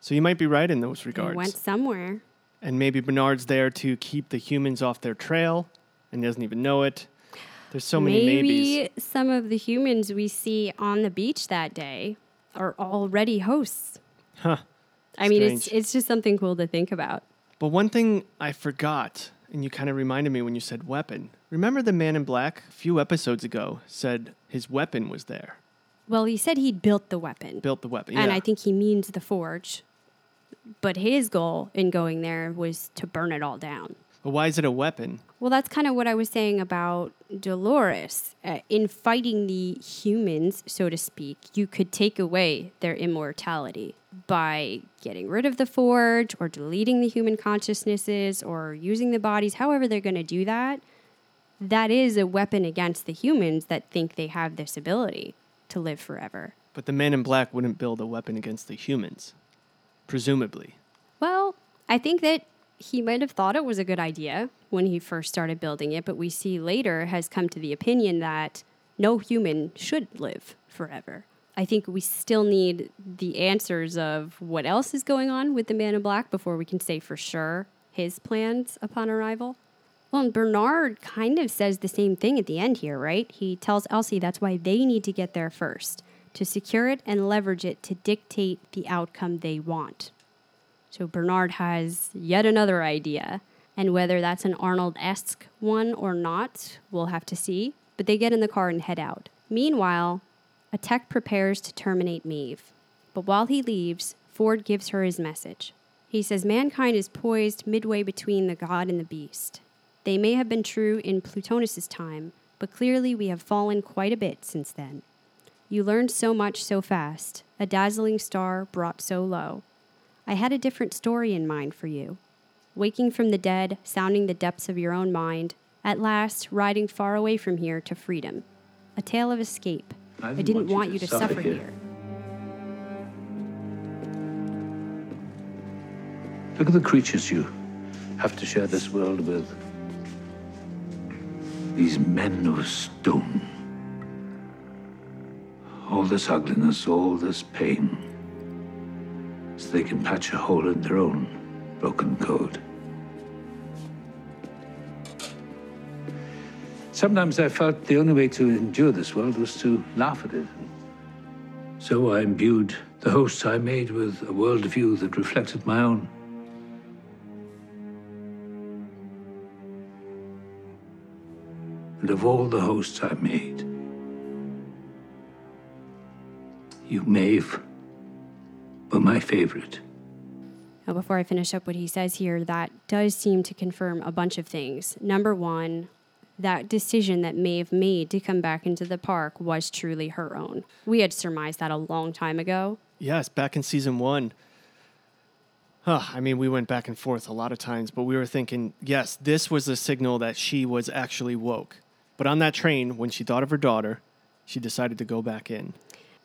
Speaker 4: So you might be right in those
Speaker 5: He
Speaker 4: regards.
Speaker 5: went somewhere.
Speaker 4: and maybe Bernard's there to keep the humans off their trail and he doesn't even know it. There's so many
Speaker 5: Maybe
Speaker 4: maybes.
Speaker 5: some of the humans we see on the beach that day are already hosts.
Speaker 4: Huh.
Speaker 5: I mean, it's it's just something cool to think about.
Speaker 4: But one thing I forgot, and you kind of reminded me when you said weapon. Remember the man in black a few episodes ago said his weapon was there,
Speaker 5: Well, he said he'd built the weapon,
Speaker 4: built the weapon.
Speaker 5: and. I think he means the forge. But his goal in going there was to burn it all down.
Speaker 4: But why is it a weapon?
Speaker 5: Well, that's kind of what I was saying about Dolores. Uh, in fighting the humans, so to speak, you could take away their immortality by getting rid of the forge or deleting the human consciousnesses or using the bodies, however, they're going to do that. That is a weapon against the humans that think they have this ability to live forever.
Speaker 4: But the man in black wouldn't build a weapon against the humans, presumably.
Speaker 5: Well, I think that he might have thought it was a good idea when he first started building it, but we see later has come to the opinion that no human should live forever. I think we still need the answers of what else is going on with the man in black before we can say for sure his plans upon arrival. Well, and Bernard kind of says the same thing at the end here, right? He tells Elsie that's why they need to get there first, to secure it and leverage it to dictate the outcome they want. So Bernard has yet another idea. And whether that's an Arnold esque one or not, we'll have to see. But they get in the car and head out. Meanwhile, a tech prepares to terminate Maeve. But while he leaves, Ford gives her his message. He says mankind is poised midway between the god and the beast. They may have been true in Plotinus's time, but clearly we have fallen quite a bit since then. You learned so much so fast, a dazzling star brought so low. I had a different story in mind for you. Waking from the dead, sounding the depths of your own mind, at last riding far away from here to freedom. A tale of escape.
Speaker 6: I
Speaker 5: I
Speaker 6: didn't
Speaker 5: didn't,
Speaker 6: want you
Speaker 5: want
Speaker 6: to
Speaker 5: you to
Speaker 6: suffer
Speaker 5: suffer
Speaker 6: here.
Speaker 5: here.
Speaker 6: Look at the creatures you have to share this world with. These men of stone. All this ugliness, all this pain. So they can patch a hole in their own broken code. Sometimes I felt the only way to endure this world was to laugh at it. So I imbued the hosts I made with a worldview that reflected my own. And of all the hosts I made, you, Maeve, were my favorite.
Speaker 5: Now, before I finish up what he says here, that does seem to confirm a bunch of things. Number one, that decision that Maeve made to come back into the park was truly her own. We had surmised that a long time ago.
Speaker 4: Yes, back in season one. Huh, I mean, we went back and forth a lot of times, but we were thinking, yes, this was a signal that she was actually woke. But on that train, when she thought of her daughter, she decided to go back in.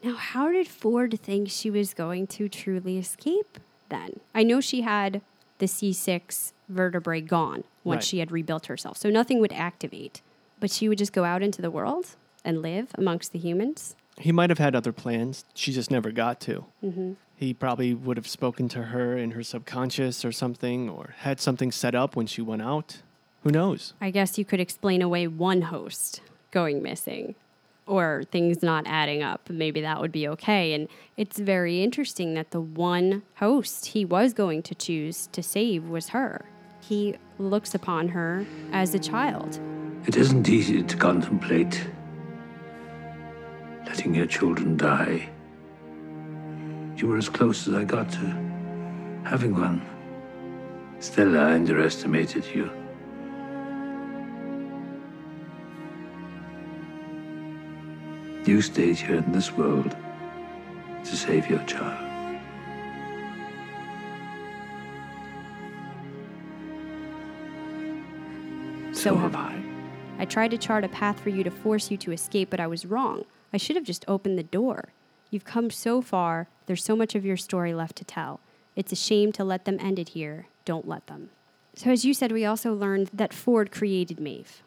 Speaker 5: Now, how did Ford think she was going to truly escape then? I know she had the C6 vertebrae gone once
Speaker 4: Right.
Speaker 5: she had rebuilt herself, so nothing would activate. But she would just go out into the world and live amongst the humans.
Speaker 4: He might have had other plans. She just never got to. Mm-hmm. He probably would have spoken to her in her subconscious or something, or had something set up when she went out. Who knows?
Speaker 5: I guess you could explain away one host going missing or things not adding up. Maybe that would be okay. And it's very interesting that the one host he was going to choose to save was her. He looks upon her as a child.
Speaker 6: It isn't easy to contemplate letting your children die. You were as close as I got to having one. Stella underestimated you. You stayed here in this world to save your child.
Speaker 5: So have I. I tried to chart a path for you to force you to escape, but I was wrong. I should have just opened the door. You've come so far, there's so much of your story left to tell. It's a shame to let them end it here. Don't let them. So, as you said, we also learned that Ford created Maeve,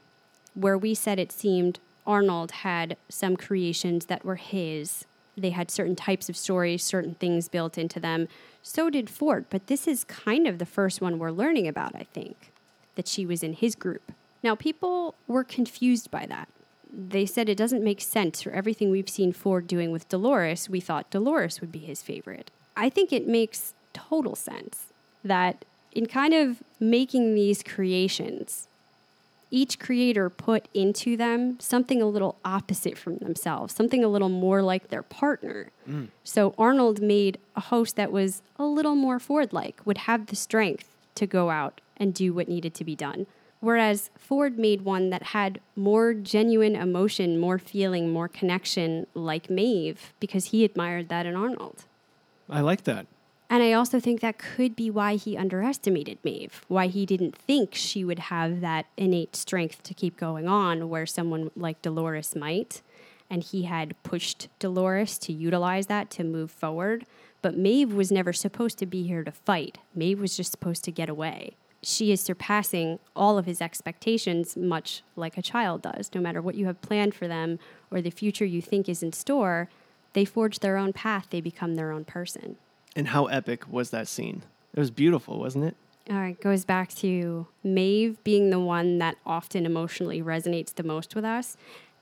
Speaker 5: where we said it seemed Arnold had some creations that were his. They had certain types of stories, certain things built into them. So did Ford, but this is kind of the first one we're learning about, I think, that she was in his group. Now, people were confused by that. They said it doesn't make sense for everything we've seen Ford doing with Dolores. We thought Dolores would be his favorite. I think it makes total sense that in kind of making these creations, each creator put into them something a little opposite from themselves, something a little more like their partner. Mm. So Arnold made a host that was a little more Ford like, would have the strength to go out and do what needed to be done. Whereas Ford made one that had more genuine emotion, more feeling, more connection, like Maeve, because he admired that in Arnold.
Speaker 4: I like that.
Speaker 5: And I also think that could be why he underestimated Maeve, why he didn't think she would have that innate strength to keep going on where someone like Dolores might. And he had pushed Dolores to utilize that to move forward. But Maeve was never supposed to be here to fight, Maeve was just supposed to get away. She is surpassing all of his expectations, much like a child does. No matter what you have planned for them or the future you think is in store, they forge their own path, they become their own person.
Speaker 4: And how epic was that scene? It was beautiful, wasn't it?
Speaker 5: All right, goes back to Maeve being the one that often emotionally resonates the most with us.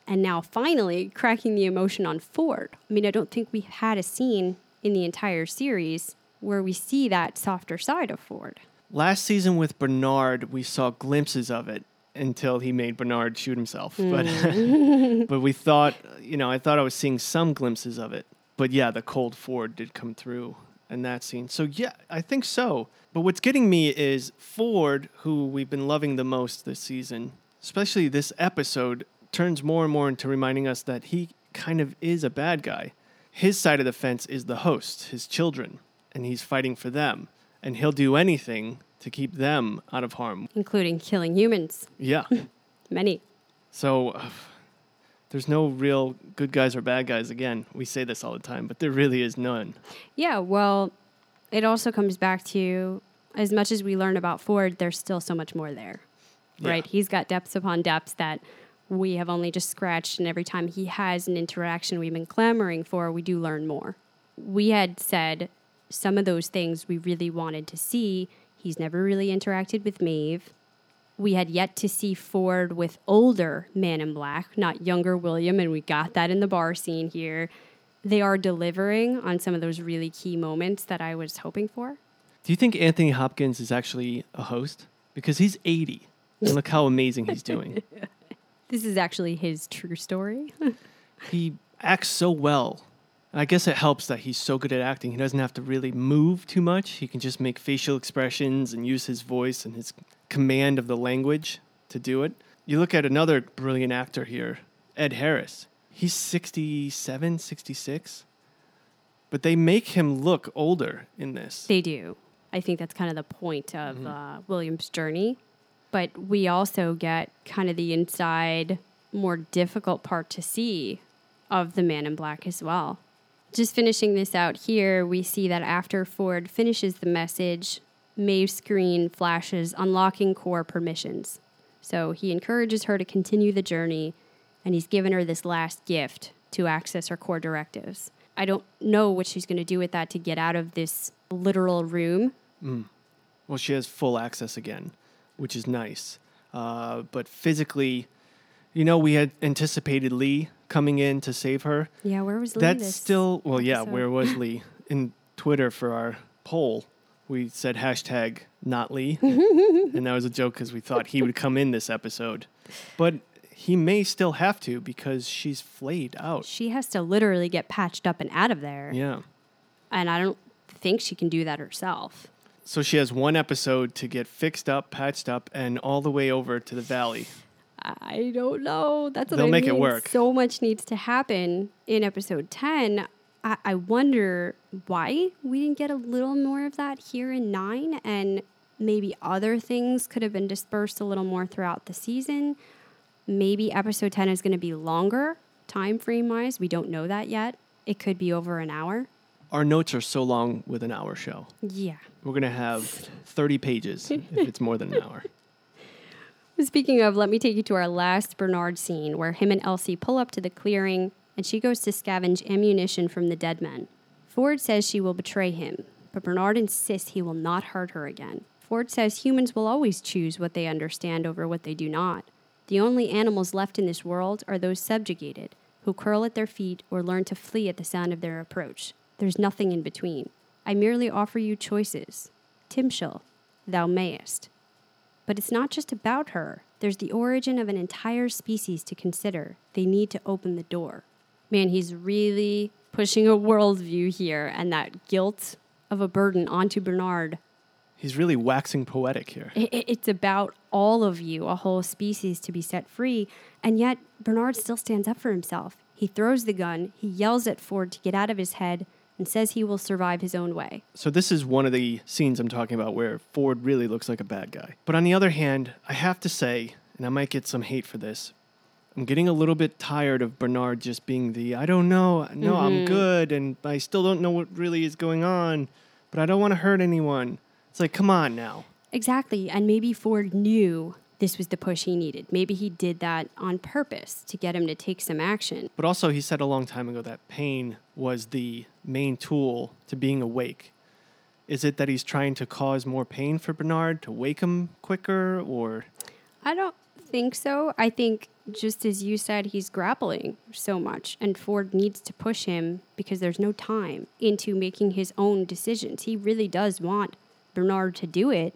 Speaker 5: And now finally cracking the emotion on Ford. I mean, I don't think we've had a scene in the entire series where we see that softer side of Ford.
Speaker 4: Last season with Bernard, we saw glimpses of it until he made Bernard shoot himself. Hmm. But but we thought, you know, I thought I was seeing some glimpses of it. But yeah, the cold Ford did come through in that scene. So yeah, I think so. But what's getting me is Ford, who we've been loving the most this season, especially this episode, turns more and more into reminding us that he kind of is a bad guy. His side of the fence is the host, his children, and he's fighting for them. And he'll do anything to keep them out of harm.
Speaker 5: including killing humans.
Speaker 4: Yeah.
Speaker 5: Many.
Speaker 4: So uh, there's no real good guys or bad guys. Again, we say this all the time, but there really is none.
Speaker 5: Yeah, well, it also comes back to as much as we learn about Ford, there's still so much more there,
Speaker 4: Yeah.
Speaker 5: right? He's got depths upon depths that we have only just scratched, and every time he has an interaction we've been clamoring for, we do learn more. We had said some of those things we really wanted to see. He's never really interacted with Maeve. We had yet to see Ford with older Man in Black, not younger William, and we got that in the bar scene here. They are delivering on some of those really key moments that I was hoping for.
Speaker 4: Do you think Anthony Hopkins is actually a host? Because he's 80. And look how amazing he's doing.
Speaker 5: This is actually his true story.
Speaker 4: he acts so well. And I guess it helps that he's so good at acting. He doesn't have to really move too much. He can just make facial expressions and use his voice and his command of the language to do it. You look at another brilliant actor here, Ed Harris. He's 67, 66. But they make him look older in this.
Speaker 5: they do. I think that's kind of the point of uh, William's journey. But we also get kind of the inside, more difficult part to see of the man in black as well. Just finishing this out here, we see that after Ford finishes the message, Maeve's screen flashes unlocking core permissions. So he encourages her to continue the journey, and he's given her this last gift to access her core directives. I don't know what she's going to do with that to get out of this literal room.
Speaker 4: Well, she has full access again, which is nice. Uh, but physically, you know, we had anticipated Lee coming in to save her.
Speaker 5: Yeah, where was Lee
Speaker 4: That's
Speaker 5: this
Speaker 4: still well, yeah.
Speaker 5: episode?
Speaker 4: Where was Lee in Twitter for our poll? We said hashtag not Lee, and that was a joke because we thought he would come in this episode, but he may still have to because she's flayed out.
Speaker 5: She has to literally get patched up and out of there.
Speaker 4: Yeah.
Speaker 5: And I don't think she can do that herself.
Speaker 4: So she has one episode to get fixed up, patched up, and all the way over to the valley.
Speaker 5: I don't know. That's what
Speaker 4: They'll
Speaker 5: I
Speaker 4: make it work.
Speaker 5: So much needs to happen in episode 10. I, I wonder why we didn't get a little more of that here in 9 and maybe other things could have been dispersed a little more throughout the season. Maybe episode 10 is going to be longer time frame wise. We don't know that yet. It could be over an hour.
Speaker 4: Our notes are so long with an hour show.
Speaker 5: Yeah.
Speaker 4: We're going to have 30 pages if it's more than an hour.
Speaker 5: Speaking of, let me take you to our last Bernard scene where him and Elsie pull up to the clearing and she goes to scavenge ammunition from the dead men. Ford says she will betray him, but Bernard insists he will not hurt her again. Ford says humans will always choose what they understand over what they do not. The only animals left in this world are those subjugated, who curl at their feet or learn to flee at the sound of their approach. There's nothing in between. I merely offer you choices. Timshel, thou mayest. But it's not just about her. There's the origin of an entire species to consider. They need to open the door. Man, he's really pushing a worldview here and that guilt of a burden onto Bernard.
Speaker 4: He's really waxing poetic here.
Speaker 5: I- I- It's about all of you, a whole species to be set free. And yet, Bernard still stands up for himself. He throws the gun, he yells at Ford to get out of his head, and says he will survive his own way.
Speaker 4: So this is one of the scenes I'm talking about where Ford really looks like a bad guy. But on the other hand, I have to say, and I might get some hate for this, I'm getting a little bit tired of Bernard just being the I don't know, no, I'm mm-hmm. good, and I still don't know what really is going on, but I don't want to hurt anyone. It's like, come on now.
Speaker 5: Exactly. And maybe Ford knew this was the push he needed. Maybe he did that on purpose to get him to take some action.
Speaker 4: But also, he said a long time ago that pain was the main tool to being awake. Is it that he's trying to cause more pain for Bernard to wake him quicker, or
Speaker 5: I don't think so. I think, just as you said, he's grappling so much, and Ford needs to push him because there's no time into making his own decisions. He really does want Bernard to do it,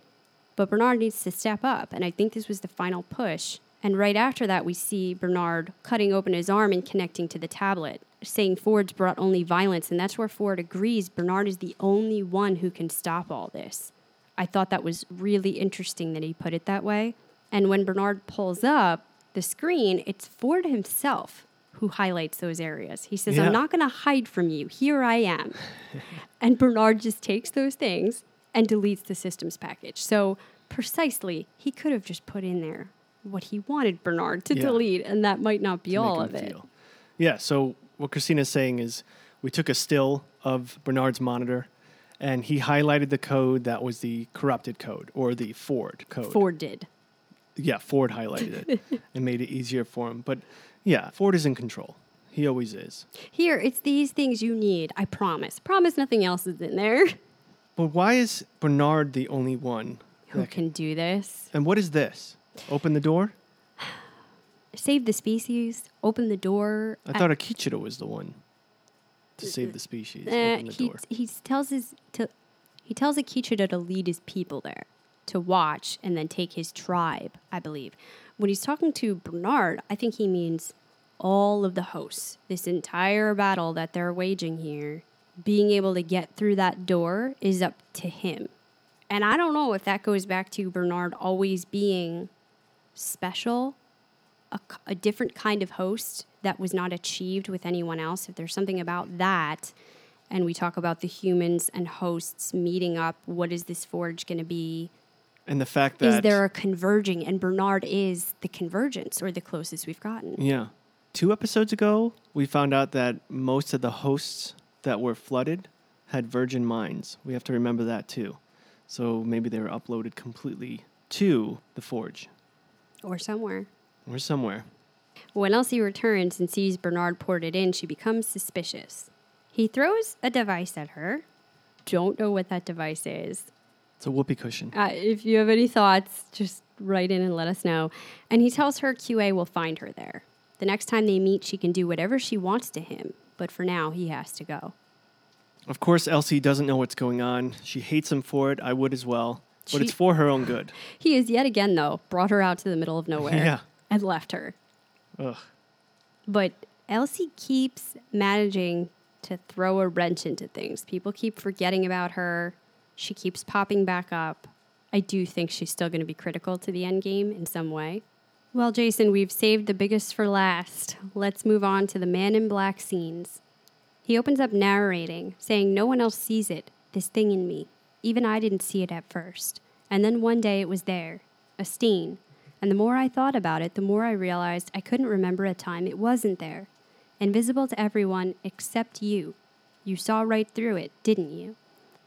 Speaker 5: but Bernard needs to step up, and I think this was the final push. And right after that, we see Bernard cutting open his arm and connecting to the tablet, saying Ford's brought only violence, and that's where Ford agrees Bernard is the only one who can stop all this. I thought that was really interesting that he put it that way. And when Bernard pulls up the screen, it's Ford himself who highlights those areas. He says,
Speaker 4: Yeah.
Speaker 5: I'm not going to hide from you. Here I am. and Bernard just takes those things and deletes the systems package. So, precisely, he could have just put in there what he wanted Bernard to
Speaker 4: Yeah.
Speaker 5: delete, and that might not be
Speaker 4: to
Speaker 5: all of it.
Speaker 4: feel. Yeah. So what Christina's saying is, we took a still of Bernard's monitor, and he highlighted the code that was the corrupted code or the Ford code.
Speaker 5: Ford did.
Speaker 4: Yeah, Ford highlighted it and made it easier for him. But yeah, Ford is in control. He always is.
Speaker 5: Here, it's these things you need. I promise. Promise nothing else is in there.
Speaker 4: But why is Bernard the only one?
Speaker 5: Who
Speaker 4: that
Speaker 5: can do this?
Speaker 4: And what is this? Open the door?
Speaker 5: Save the species. Open the door.
Speaker 4: I thought Akecheta was the one to save the species.
Speaker 5: Uh,
Speaker 4: Open the
Speaker 5: he
Speaker 4: door.
Speaker 5: he tells his to he tells Akecheta to lead his people there to watch and then take his tribe. I believe when he's talking to Bernard, I think he means all of the hosts. This entire battle that they're waging here, being able to get through that door is up to him. And I don't know if that goes back to Bernard always being special, a different kind of host that was not achieved with anyone else. If there's something about that, and we talk about the humans and hosts meeting up, what is this forge going to be?
Speaker 4: And the fact that
Speaker 5: Is there a converging? And Bernard is the convergence or the closest we've gotten.
Speaker 4: Yeah. Two episodes ago, we found out that most of the hosts that were flooded had virgin minds. We have to remember that too. So maybe they were uploaded completely to the Forge
Speaker 5: Or somewhere.
Speaker 4: or somewhere.
Speaker 5: When Elsie returns and sees Bernard ported in, she becomes suspicious. He throws a device at her. Don't know what that device is.
Speaker 4: It's a whoopee cushion.
Speaker 5: Uh, if you have any thoughts, just write in and let us know. And he tells her QA will find her there. The next time they meet, she can do whatever she wants to him, but for now, he has to go.
Speaker 4: Of course, Elsie doesn't know what's going on. She hates him for it. I would as well. But
Speaker 5: She-
Speaker 4: it's for her own good.
Speaker 5: He is yet again, though, brought her out to the middle of nowhere
Speaker 4: Yeah.
Speaker 5: and left her.
Speaker 4: Ugh.
Speaker 5: But Elsie keeps managing to throw a wrench into things. People keep forgetting about her. She keeps popping back up. I do think she's still going to be critical to the end game in some way. Well, Jason, we've saved the biggest for last. Let's move on to the man in black scenes. He opens up narrating, saying, No one else sees it, this thing in me. Even I didn't see it at first. And then one day it was there, a stain. And the more I thought about it, the more I realized I couldn't remember a time it wasn't there. Invisible to everyone except you. You saw right through it, didn't you?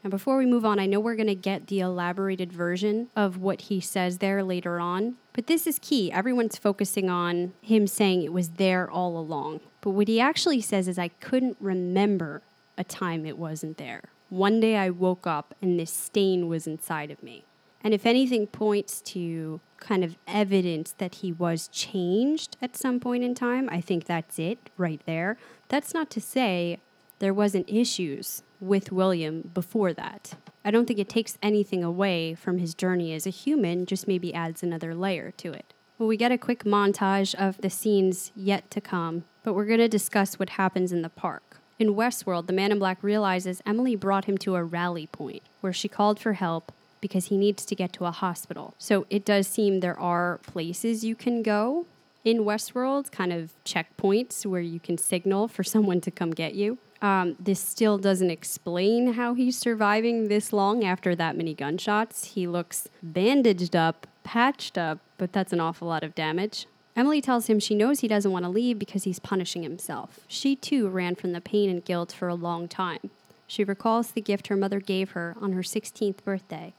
Speaker 5: And before we move on, I know we're going to get the elaborated version of what he says there later on, but this is key. Everyone's focusing on him saying it was there all along. But what he actually says is, I couldn't remember a time it wasn't there. One day I woke up and this stain was inside of me. And if anything points to kind of evidence that he was changed at some point in time, I think that's it right there. That's not to say there wasn't issues with William before that. I don't think it takes anything away from his journey as a human, just maybe adds another layer to it. Well, we get a quick montage of the scenes yet to come, but we're going to discuss what happens in the park. In Westworld, the man in black realizes Emily brought him to a rally point where she called for help because he needs to get to a hospital. So it does seem there are places you can go in Westworld, kind of checkpoints where you can signal for someone to come get you. Um, this still doesn't explain how he's surviving this long after that many gunshots. He looks bandaged up, patched up, but that's an awful lot of damage. Emily tells him she knows he doesn't want to leave because he's punishing himself. She too ran from the pain and guilt for a long time. She recalls the gift her mother gave her on her 16th birthday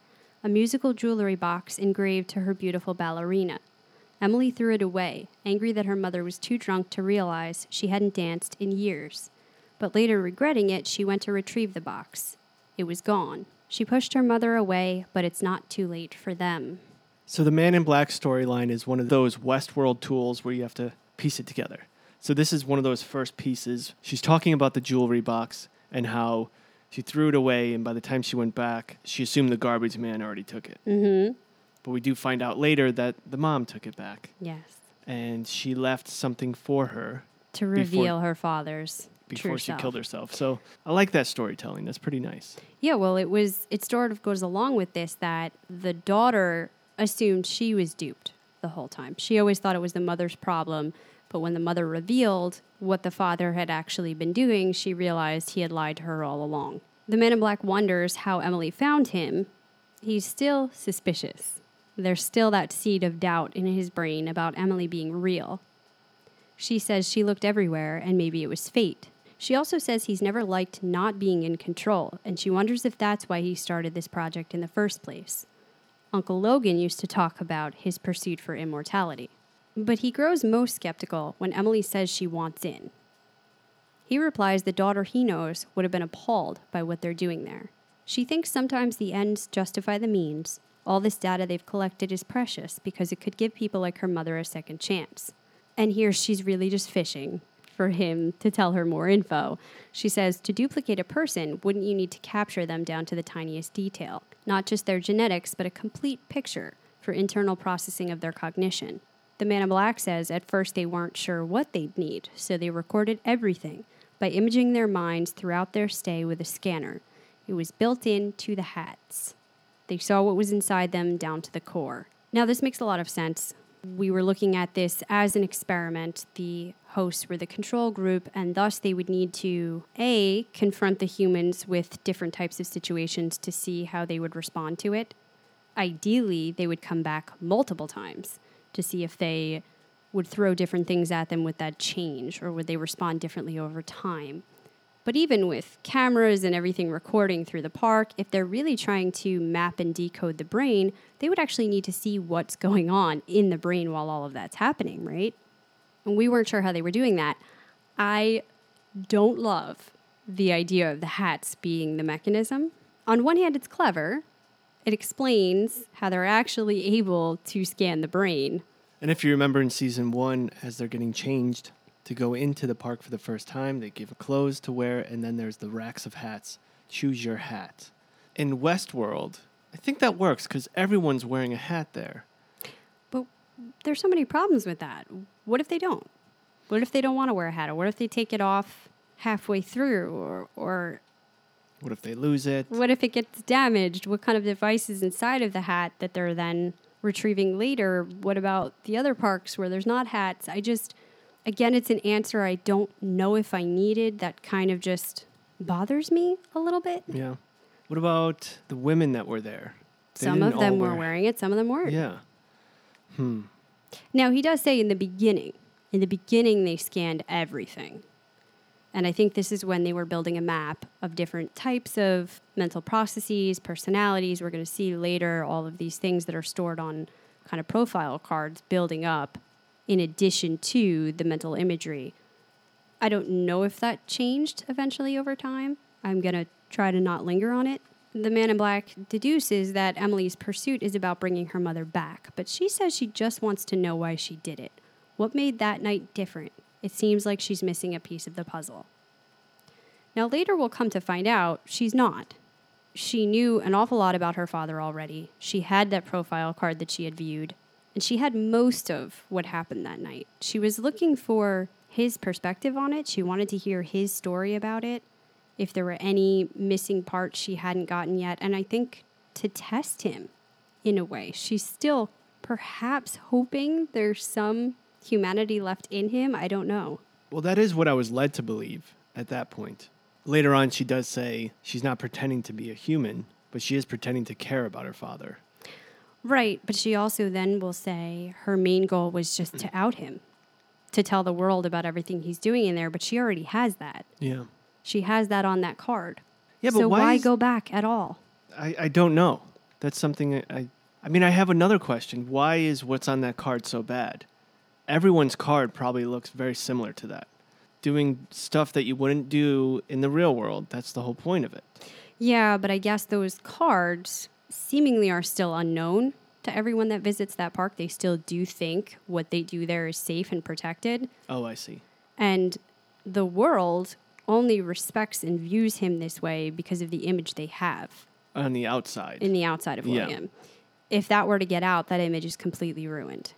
Speaker 5: a musical jewelry box engraved to her beautiful ballerina. Emily threw it away, angry that her mother was too drunk to realize she hadn't danced in years. But later, regretting it, she went to retrieve the box. It was gone. She pushed her mother away, but it's not too late for them.
Speaker 4: So the Man in Black storyline is one of those Westworld tools where you have to piece it together. So this is one of those first pieces. She's talking about the jewelry box and how she threw it away, and by the time she went back, she assumed the garbage man already took it.
Speaker 5: Mm-hmm.
Speaker 4: But we do find out later that the mom took it back,
Speaker 5: Yes.
Speaker 4: and she left something for her
Speaker 5: To reveal her father's
Speaker 4: before she
Speaker 5: self.
Speaker 4: killed herself. So I like that storytelling. That's pretty nice.
Speaker 5: Yeah, well, it was. It sort of goes along with this that the daughter assumed she was duped the whole time. She always thought it was the mother's problem, but when the mother revealed what the father had actually been doing, she realized he had lied to her all along. The man in black wonders how Emily found him. He's still suspicious. There's still that seed of doubt in his brain about Emily being real. She says she looked everywhere and maybe it was fate. She also says he's never liked not being in control, and she wonders if that's why he started this project in the first place. Uncle Logan used to talk about his pursuit for immortality. But he grows most skeptical when Emily says she wants in. He replies the daughter he knows would have been appalled by what they're doing there. She thinks sometimes the ends justify the means. All this data they've collected is precious because it could give people like her mother a second chance. And here she's really just fishing for him to tell her more info. She says to duplicate a person, wouldn't you need to capture them down to the tiniest detail? Not just their genetics, but a complete picture for internal processing of their cognition. The man in black says at first they weren't sure what they'd need, so they recorded everything by imaging their minds throughout their stay with a scanner. It was built into the hats. They saw what was inside them down to the core. Now, this makes a lot of sense. We were looking at this as an experiment. The hosts were the control group, and thus they would need to A, confront the humans with different types of situations to see how they would respond to it. Ideally, they would come back multiple times to see if they would throw different things at them with that change or would they respond differently over time. But even with cameras and everything recording through the park, if they're really trying to map and decode the brain, they would actually need to see what's going on in the brain while all of that's happening, right? And we weren't sure how they were doing that. I don't love the idea of the hats being the mechanism. On one hand, it's clever, it explains how they're actually able to scan the brain.
Speaker 4: And if you remember in season one, as they're getting changed to go into the park for the first time, they give clothes to wear, and then there's the racks of hats. Choose your hat. In Westworld, I think that works because everyone's wearing a hat there.
Speaker 5: But there's so many problems with that. What if they don't? What if they don't want to wear a hat? Or what if they take it off halfway through? Or, or
Speaker 4: What if they lose it?
Speaker 5: what if it gets damaged? What kind of device is inside of the hat that they're then retrieving later? What about the other parks where there's not hats? I just, again, it's an answer I don't know if I needed. That kind of just bothers me a little bit.
Speaker 4: Yeah. What about the women that were there? They
Speaker 5: some of them were
Speaker 4: wear-
Speaker 5: wearing it, some of them weren't.
Speaker 4: Yeah. Hmm.
Speaker 5: Now, he does say in the beginning, in the beginning, they scanned everything. And I think this is when they were building a map of different types of mental processes, personalities. We're going to see later all of these things that are stored on kind of profile cards building up in addition to the mental imagery. I don't know if that changed eventually over time. I'm going to try to not linger on it. The man in black deduces that Emily's pursuit is about bringing her mother back, but she says she just wants to know why she did it. What made that night different? It seems like she's missing a piece of the puzzle. Now, later we'll come to find out she's not. She knew an awful lot about her father already. She had that profile card that she had viewed, and she had most of what happened that night. She was looking for his perspective on it. She wanted to hear his story about it, if there were any missing parts she hadn't gotten yet, and I think to test him in a way. She's still perhaps hoping there's some humanity left in him. I don't know.
Speaker 4: Well, that is what I was led to believe at that point. Later on, she does say she's not pretending to be a human, but she is pretending to care about her father.
Speaker 5: Right, but she also then will say her main goal was just to out him, to tell the world about everything he's doing in there, but she already has that.
Speaker 4: Yeah.
Speaker 5: She has that on that card.
Speaker 4: Yeah, but
Speaker 5: so
Speaker 4: why
Speaker 5: why
Speaker 4: is-
Speaker 5: go back at all?
Speaker 4: I, I don't know. That's something I, I. I mean, I have another question. Why is what's on that card so bad? Everyone's card probably looks very similar to that. Doing stuff that you wouldn't do in the real world. That's the whole point of it.
Speaker 5: Yeah, but I guess those cards seemingly are still unknown to everyone that visits that park. They still do think what they do there is safe and protected.
Speaker 4: Oh, I see.
Speaker 5: And the world only respects and views him this way because of the image they have
Speaker 4: On the outside.
Speaker 5: in the outside of
Speaker 4: Yeah.
Speaker 5: William. If that were to get out, that image is completely ruined.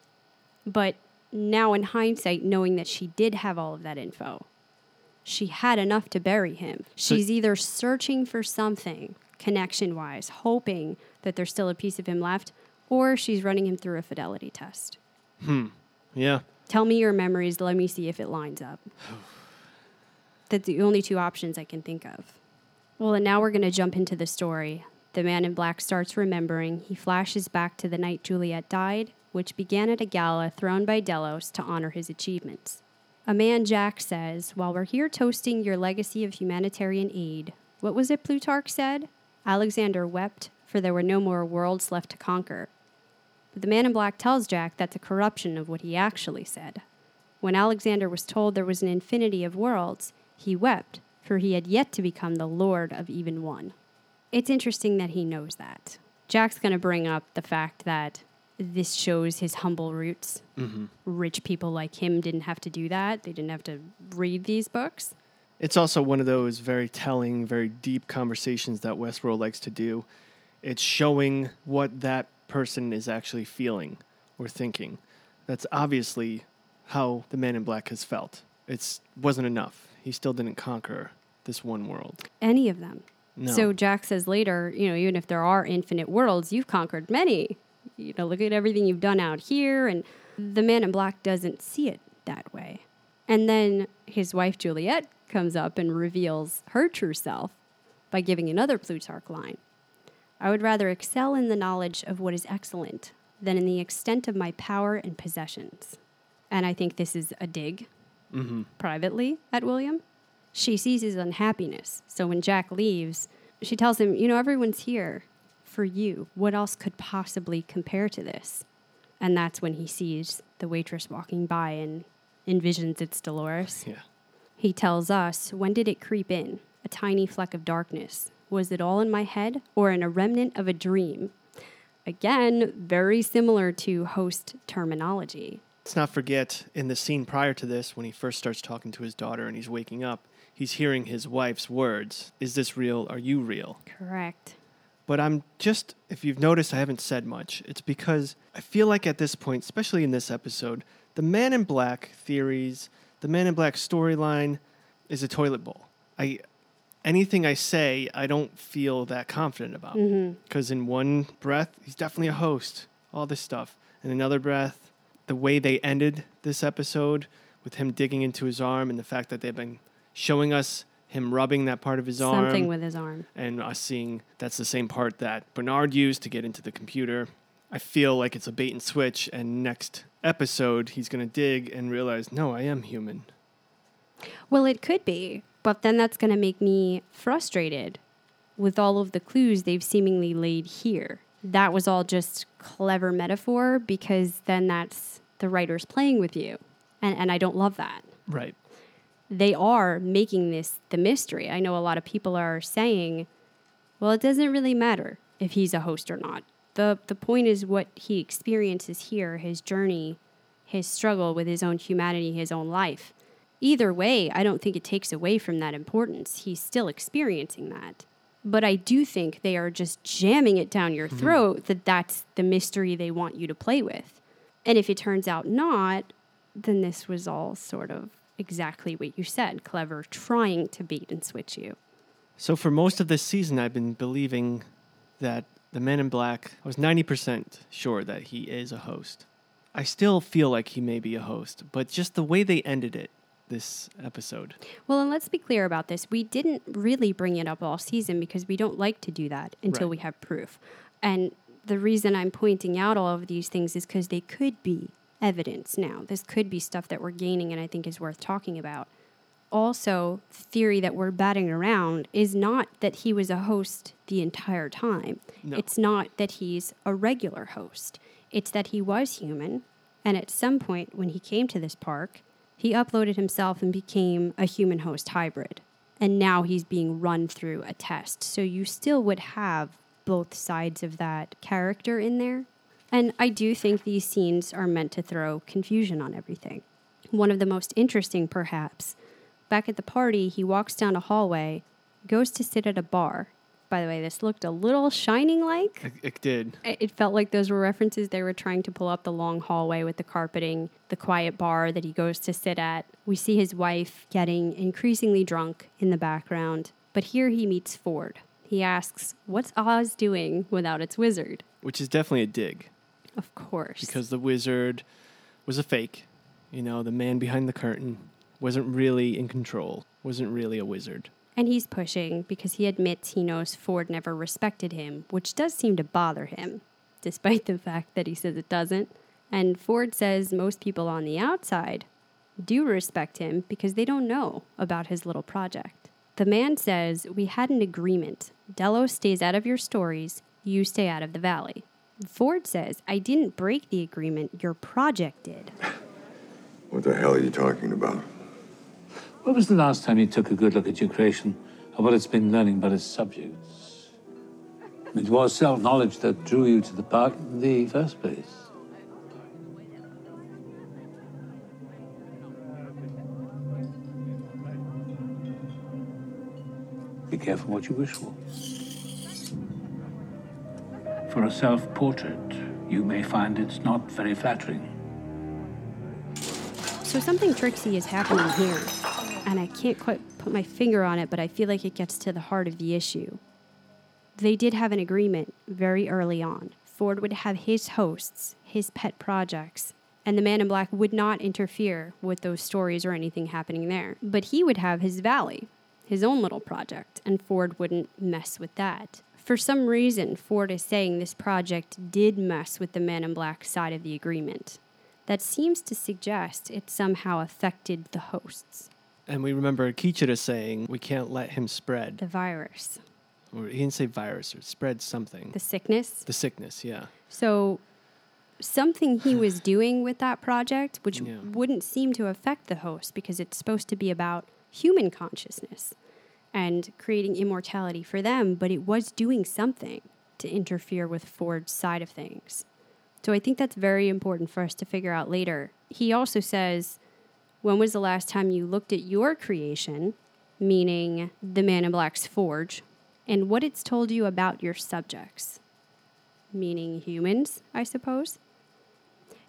Speaker 5: But now, in hindsight, knowing that she did have all of that info, she had enough to bury him.
Speaker 4: So-
Speaker 5: She's either searching for something connection wise, hoping that there's still a piece of him left, or she's running him through a fidelity test. Hmm.
Speaker 4: Yeah.
Speaker 5: Tell me your memories. Let me see if it lines up. That's the only two options I can think of. Well, and now we're going to jump into the story. The man in black starts remembering. He flashes back to the night Juliet died, which began at a gala thrown by Delos to honor his achievements. A man, Jack, says, While we're here toasting your legacy of humanitarian aid, what was it Plutarch said? Alexander wept, for there were no more worlds left to conquer. But the man in black tells Jack that's a corruption of what he actually said. When Alexander was told there was an infinity of worlds, he wept, for he had yet to become the lord of even one. It's interesting that he knows that. Jack's going to bring up the fact that this shows his humble roots. Mm-hmm. Rich people like him didn't have to do that, they didn't have to read these books.
Speaker 4: It's also one of those very telling, very deep conversations that Westworld likes to do. It's showing what that person is actually feeling or thinking. That's obviously how the man in black has felt. It wasn't enough. He still didn't conquer this one world.
Speaker 5: Any of them.
Speaker 4: No.
Speaker 5: So Jack says later, you know, even if there are infinite worlds, you've conquered many. You know, look at everything you've done out here. And the man in black doesn't see it that way. And then his wife, Juliet, comes up and reveals her true self by giving another Plutarch line I would rather excel in the knowledge of what is excellent than in the extent of my power and possessions. And I think this is a dig mm-hmm. privately at William. She sees his unhappiness. So when Jack leaves, she tells him, You know, everyone's here for you. What else could possibly compare to this? And that's when he sees the waitress walking by and envisions it's Dolores.
Speaker 4: Yeah.
Speaker 5: He tells us, When did it creep in? A tiny fleck of darkness. Was it all in my head or in a remnant of a dream? Again, very similar to host terminology.
Speaker 4: Let's not forget in the scene prior to this, when he first starts talking to his daughter and he's waking up, he's hearing his wife's words Is this real? Are you real?
Speaker 5: Correct.
Speaker 4: But I'm just, if you've noticed, I haven't said much. It's because I feel like at this point, especially in this episode, the Man in Black theories, the Man in Black storyline is a toilet bowl. I, anything I say, I don't feel that confident about. Mm-hmm. Because in one breath, he's definitely a host, all this stuff. In another breath, the way they ended this episode with him digging into his arm and the fact that they've been showing us him rubbing that part of his arm
Speaker 5: Something with his arm.
Speaker 4: and us seeing that's the same part that Bernard used to get into the computer. I feel like it's a bait and switch, and next episode he's gonna dig and realize, no, I am human.
Speaker 5: Well, it could be, but then that's going to make me frustrated with all of the clues they've seemingly laid here. That was all just clever metaphor because then that's the writers playing with you. And, and I don't love that.
Speaker 4: Right.
Speaker 5: They are making this the mystery. I know a lot of people are saying, well, it doesn't really matter if he's a host or not. The, the point is what he experiences here, his journey, his struggle with his own humanity, his own life. Either way, I don't think it takes away from that importance. He's still experiencing that. But I do think they are just jamming it down your mm-hmm. throat that that's the mystery they want you to play with. And if it turns out not, then this was all sort of exactly what you said clever, trying to beat and switch you.
Speaker 4: So for most of this season, I've been believing that the Man in Black. I was ninety percent sure that he is a host. I still feel like he may be a host, but just the way they ended it this episode.
Speaker 5: Well, and let's be clear about this. We didn't really bring it up all season because we don't like to do that until
Speaker 4: Right.
Speaker 5: we have proof. And the reason I'm pointing out all of these things is because they could be evidence now. This could be stuff that we're gaining and I think is worth talking about. Also, the theory that we're batting around is not that he was a host the entire time.
Speaker 4: No.
Speaker 5: It's not that he's a regular host. It's that he was human, and at some point when he came to this park, he uploaded himself and became a human host hybrid. And now he's being run through a test. So you still would have both sides of that character in there. And I do think these scenes are meant to throw confusion on everything. One of the most interesting, perhaps, back at the party, he walks down a hallway, goes to sit at a bar. By the way, this looked a little shining like.
Speaker 4: It, it did.
Speaker 5: It it felt like those were references they were trying to pull up the long hallway with the carpeting, the quiet bar that he goes to sit at. We see his wife getting increasingly drunk in the background, but here he meets Ford. He asks, What's Oz doing without its wizard?
Speaker 4: Which is definitely a dig.
Speaker 5: Of course.
Speaker 4: because the wizard was a fake. You know, the man behind the curtain wasn't really in control, wasn't really a wizard.
Speaker 5: And he's pushing because he admits he knows Ford never respected him, which does seem to bother him, despite the fact that he says it doesn't. And Ford says most people on the outside do respect him because they don't know about his little project. The man says, We had an agreement. Delos stays out of your stories, you stay out of the valley. Ford says, I didn't break the agreement, your project did.
Speaker 1: What the hell are you talking about?
Speaker 6: When was the last time you took a good look at your creation and what it's been learning about its subjects? It was self knowledge that drew you to the park in the first place. Be careful what you wish for. For a self portrait, you may find it's not very flattering.
Speaker 5: So something tricksy is happening here, and I can't quite put my finger on it, but I feel like it gets to the heart of the issue. They did have an agreement very early on. Ford would have his hosts, his pet projects, and the man in black would not interfere with those stories or anything happening there. But he would have his valley, his own little project, and Ford wouldn't mess with that. For some reason, Ford is saying this project did mess with the man in black side of the agreement. That seems to suggest it somehow affected the hosts,
Speaker 4: And we remember Akecheta saying, we can't let him spread.
Speaker 5: the virus,
Speaker 4: Or he didn't say virus, or spread something.
Speaker 5: the sickness.
Speaker 4: The sickness, yeah.
Speaker 5: So, something he was doing with that project, which
Speaker 4: Yeah.
Speaker 5: wouldn't seem to affect the host because it's supposed to be about human consciousness. and creating immortality for them, but it was doing something to interfere with Ford's side of things. So I think that's very important for us to figure out later. He also says, When was the last time you looked at your creation, meaning the Man in Black's forge, and what it's told you about your subjects? Meaning humans, I suppose?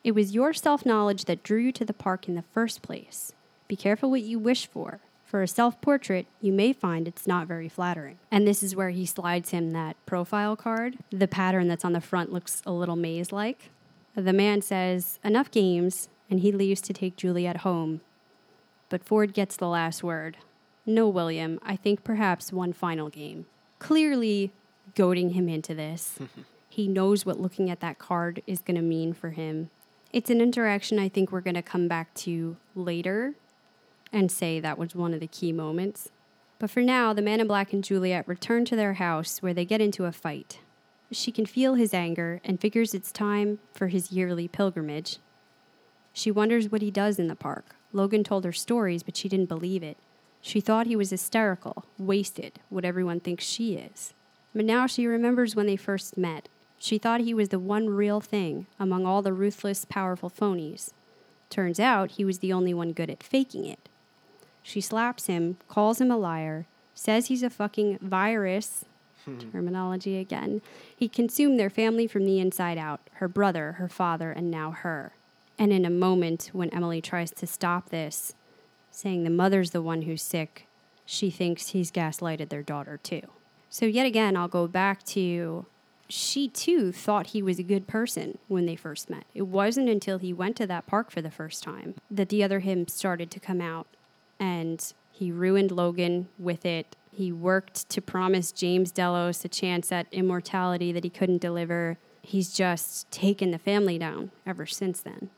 Speaker 5: It was your self knowledge that drew you to the park in the first place. Be careful what you wish for. For a self portrait, you may find it's not very flattering. And this is where he slides him that profile card. The pattern that's on the front looks a little maze like. The man says, Enough games, and he leaves to take Juliet home. But Ford gets the last word. No, William, I think perhaps one final game. Clearly goading him into this. he knows what looking at that card is going to mean for him. It's an interaction I think we're going to come back to later and say that was one of the key moments. But for now, the man in black and Juliet return to their house where they get into a fight. She can feel his anger and figures it's time for his yearly pilgrimage. She wonders what he does in the park. Logan told her stories, but she didn't believe it. She thought he was hysterical, wasted, what everyone thinks she is. But now she remembers when they first met. She thought he was the one real thing among all the ruthless, powerful phonies. Turns out he was the only one good at faking it. She slaps him, calls him a liar, says he's a fucking virus. Hmm. Terminology again. He consumed their family from the inside out her brother, her father, and now her. And in a moment, when Emily tries to stop this, saying the mother's the one who's sick, she thinks he's gaslighted their daughter too. So, yet again, I'll go back to she too thought he was a good person when they first met. It wasn't until he went to that park for the first time that the other him started to come out and he ruined Logan with it. He worked to promise James Delos a chance at immortality that he couldn't deliver. He's just taken the family down ever since then.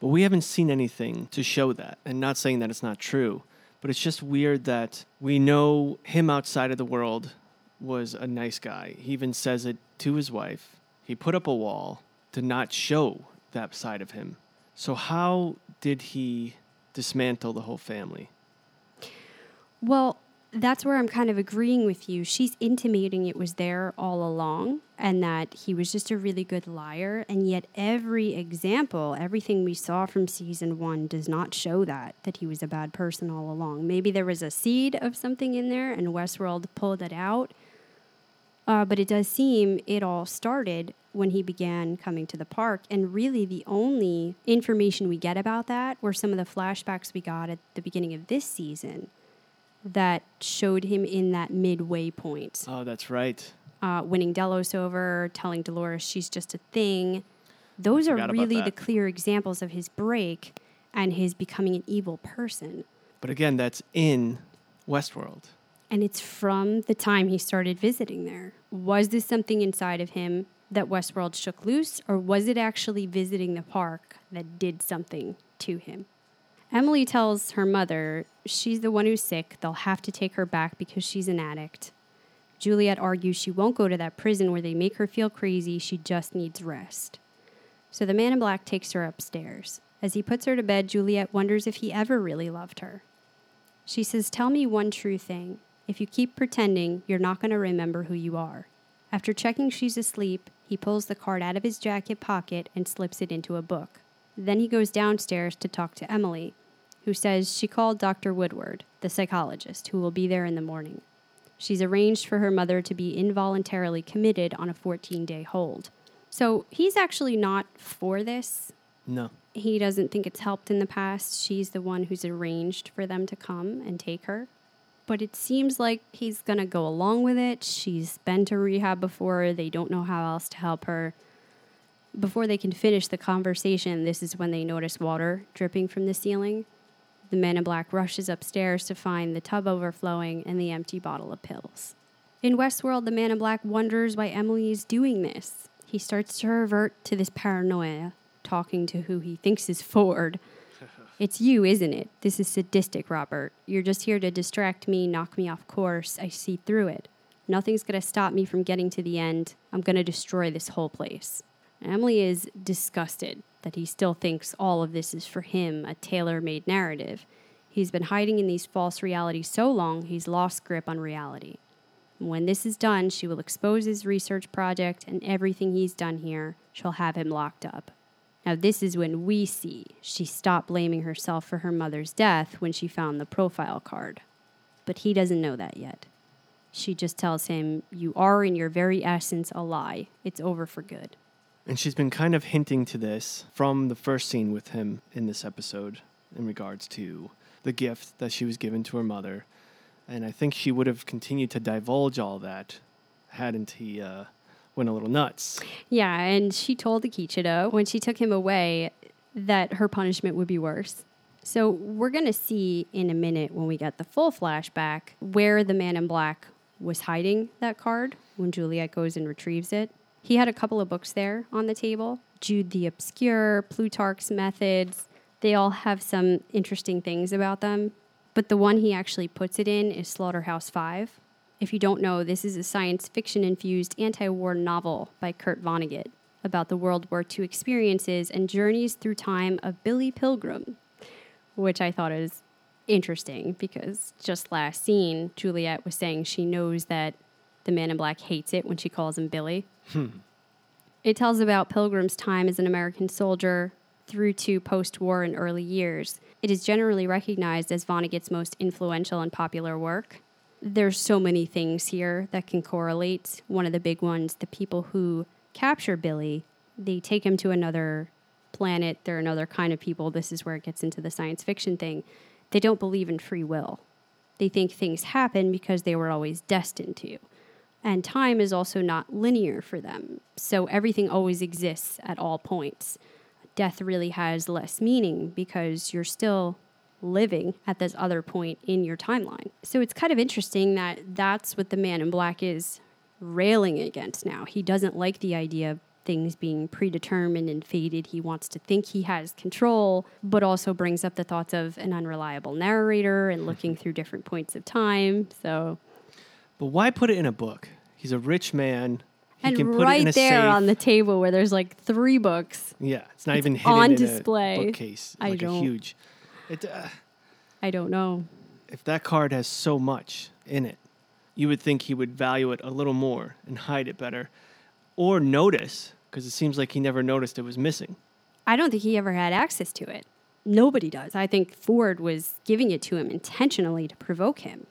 Speaker 4: But we haven't seen anything to show that. And not saying that it's not true, but it's just weird that we know him outside of the world was a nice guy. He even says it to his wife. He put up a wall to not show that side of him. So, how did he dismantle the whole family?
Speaker 5: Well, that's where I'm kind of agreeing with you. She's intimating it was there all along and that he was just a really good liar. And yet, every example, everything we saw from season one does not show that, that he was a bad person all along. Maybe there was a seed of something in there and Westworld pulled it out. Uh, but it does seem it all started when he began coming to the park. And really, the only information we get about that were some of the flashbacks we got at the beginning of this season that showed him in that midway point.
Speaker 4: Oh, that's right.
Speaker 5: Uh, winning Delos over, telling Dolores she's just a thing. Those are really the clear examples of his break and his becoming an evil person.
Speaker 4: But again, that's in Westworld.
Speaker 5: And it's from the time he started visiting there. Was this something inside of him that Westworld shook loose, or was it actually visiting the park that did something to him? Emily tells her mother she's the one who's sick. They'll have to take her back because she's an addict. Juliet argues she won't go to that prison where they make her feel crazy. She just needs rest. So the man in black takes her upstairs. As he puts her to bed, Juliet wonders if he ever really loved her. She says, Tell me one true thing. If you keep pretending, you're not going to remember who you are. After checking she's asleep, he pulls the card out of his jacket pocket and slips it into a book. Then he goes downstairs to talk to Emily, who says she called Dr. Woodward, the psychologist, who will be there in the morning. She's arranged for her mother to be involuntarily committed on a 14 day hold. So he's actually not for this.
Speaker 4: No.
Speaker 5: He doesn't think it's helped in the past. She's the one who's arranged for them to come and take her. But it seems like he's going to go along with it. She's been to rehab before. They don't know how else to help her. Before they can finish the conversation, this is when they notice water dripping from the ceiling. The man in black rushes upstairs to find the tub overflowing and the empty bottle of pills. In Westworld, the man in black wonders why Emily is doing this. He starts to revert to this paranoia, talking to who he thinks is Ford. It's you, isn't it? This is sadistic, Robert. You're just here to distract me, knock me off course. I see through it. Nothing's going to stop me from getting to the end. I'm going to destroy this whole place. Emily is disgusted that he still thinks all of this is for him, a tailor made narrative. He's been hiding in these false realities so long, he's lost grip on reality. When this is done, she will expose his research project and everything he's done here. She'll have him locked up. Now, this is when we see she stopped blaming herself for her mother's death when she found the profile card. But he doesn't know that yet. She just tells him, You are in your very essence a lie. It's over for good.
Speaker 4: And she's been kind of hinting to this from the first scene with him in this episode in regards to the gift that she was given to her mother. And I think she would have continued to divulge all that hadn't he uh, went a little nuts.
Speaker 5: Yeah, and she told Akecheta when she took him away that her punishment would be worse. So we're going to see in a minute when we get the full flashback where the man in black was hiding that card when Juliet goes and retrieves it. He had a couple of books there on the table Jude the Obscure, Plotinus's Methods. They all have some interesting things about them. But the one he actually puts it in is Slaughterhouse Five. If you don't know, this is a science fiction infused anti war novel by Kurt Vonnegut about the World War II experiences and journeys through time of Billy Pilgrim, which I thought is interesting because just last scene, Juliet was saying she knows that the man in black hates it when she calls him Billy. Hmm. It tells about Pilgrim's time as an American soldier through to post war and early years. It is generally recognized as Vonnegut's most influential and popular work. There's so many things here that can correlate. One of the big ones the people who capture Billy, they take him to another planet. They're another kind of people. This is where it gets into the science fiction thing. They don't believe in free will. They think things happen because they were always destined to. And time is also not linear for them. So everything always exists at all points. Death really has less meaning because you're still living at this other point in your timeline. So it's kind of interesting that that's what the man in black is railing against now. He doesn't like the idea of things being predetermined and fated. He wants to think he has control, but also brings up the thoughts of an unreliable narrator and looking mm-hmm. through different points of time. So
Speaker 4: But why put it in a book? He's a rich man. He
Speaker 5: and
Speaker 4: can put it in
Speaker 5: right
Speaker 4: a
Speaker 5: there
Speaker 4: safe.
Speaker 5: on the table where there's like three books.
Speaker 4: yeah, it's not even hidden
Speaker 5: on
Speaker 4: in
Speaker 5: display.
Speaker 4: a bookcase.
Speaker 5: I
Speaker 4: like
Speaker 5: don't-
Speaker 4: huge. It, uh,
Speaker 5: I don't know.
Speaker 4: if that card has so much in it, you would think he would value it a little more and hide it better, or notice because it seems like he never noticed it was missing.
Speaker 5: I don't think he ever had access to it. Nobody does. I think Ford was giving it to him intentionally to provoke him.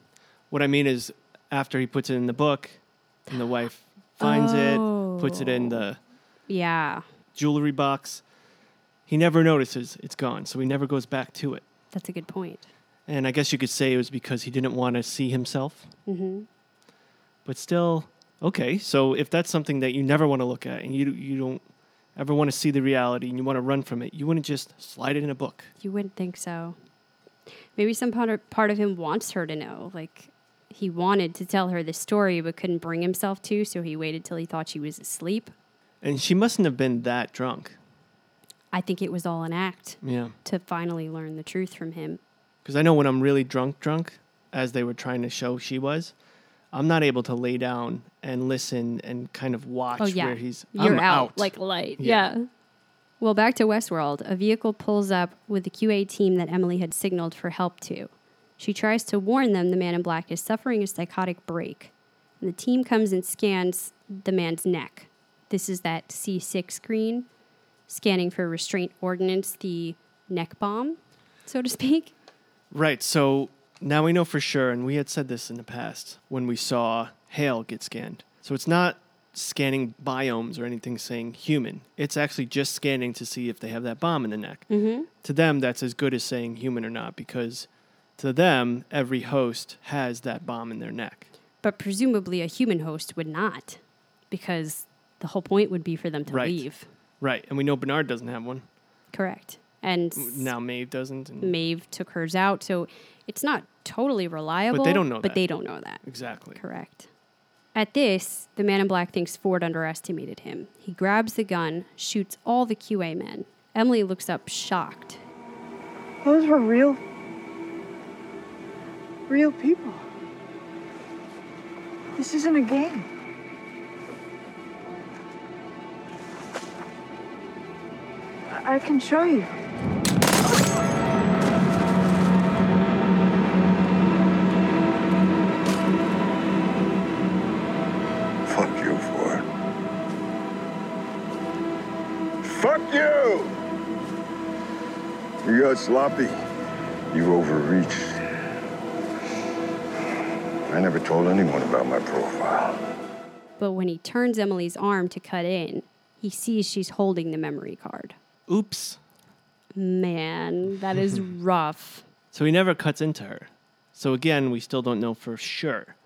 Speaker 4: What I mean is, after he puts it in the book, and the wife finds it, puts it in the
Speaker 5: Yeah,
Speaker 4: jewelry box, he never notices it's gone, so he never goes back to it.
Speaker 5: that's a good point.
Speaker 4: And I guess you could say it was because he didn't want to see himself.
Speaker 5: hmm
Speaker 4: But still, okay. So if that's something that you never want to look at, and you you don't ever want to see the reality, and you want to run from it, you wouldn't just slide it in a book.
Speaker 5: You wouldn't think so. Maybe some part of, part of him wants her to know. Like, he wanted to tell her the story, but couldn't bring himself to, so he waited till he thought she was asleep.
Speaker 4: And she mustn't have been that drunk.
Speaker 5: I think it was all an act
Speaker 4: Yeah.
Speaker 5: to finally learn the truth from him.
Speaker 4: Because I know when I'm really drunk, drunk, as they were trying to show she was, I'm not able to lay down and listen and kind of watch
Speaker 5: Oh, yeah.
Speaker 4: where he's.
Speaker 5: You're
Speaker 4: I'm
Speaker 5: out, like light.
Speaker 4: Yeah.
Speaker 5: Yeah. Well, back to Westworld. A vehicle pulls up with the QA team that Emily had signaled for help to. She tries to warn them the man in black is suffering a psychotic break. The team comes and scans the man's neck. This is that C6 screen, scanning for restraint ordnance, the neck bomb, so to speak.
Speaker 4: Right. So now we know for sure, and we had said this in the past when we saw Hale get scanned. So it's not scanning biomes or anything saying human. It's actually just scanning to see if they have that bomb in the neck.
Speaker 5: Mm-hmm.
Speaker 4: To them, that's as good as saying human or not because to them, every host has that bomb in their neck.
Speaker 5: But presumably a human host would not, because the whole point would be for them to
Speaker 4: Right.
Speaker 5: leave.
Speaker 4: Right. And we know Bernard doesn't have one.
Speaker 5: Correct. And
Speaker 4: Now Maeve doesn't. And
Speaker 5: Maeve took hers out, so it's not totally reliable.
Speaker 4: But they don't know
Speaker 5: But
Speaker 4: that.
Speaker 5: they don't know that.
Speaker 4: exactly.
Speaker 5: Correct. At this, the man in black thinks Ford underestimated him. He grabs the gun, shoots all the QA men. Emily looks up shocked.
Speaker 8: Those were real real people. This isn't a game. I, can show you. Fuck you for it. Fuck you!
Speaker 1: You got sloppy. You overreached. I never told anyone about my profile.
Speaker 5: But when he turns Emily's arm to cut in, he sees she's holding the memory card.
Speaker 4: Oops.
Speaker 5: Man, that is rough.
Speaker 4: So he never cuts into her. So again, we still don't know for sure.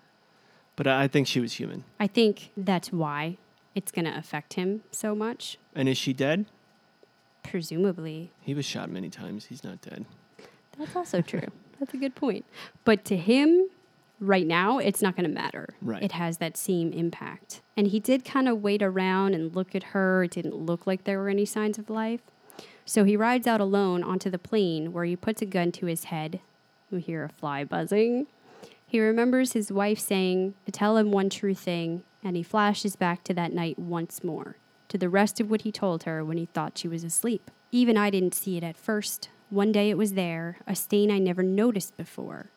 Speaker 4: But I I think she was human.
Speaker 5: I think that's why it's going to affect him so much.
Speaker 4: And is she dead?
Speaker 5: Presumably.
Speaker 4: He was shot many times. He's not dead.
Speaker 5: That's also true. That's a good point. But to him, right now, it's not going to matter.
Speaker 4: Right.
Speaker 5: It has that same impact. And he did kind of wait around and look at her. It didn't look like there were any signs of life. So he rides out alone onto the plain where he puts a gun to his head. We hear a fly buzzing. He remembers his wife saying to tell him one true thing, and he flashes back to that night once more, to the rest of what he told her when he thought she was asleep. Even I didn't see it at first. One day it was there, a stain I never noticed before.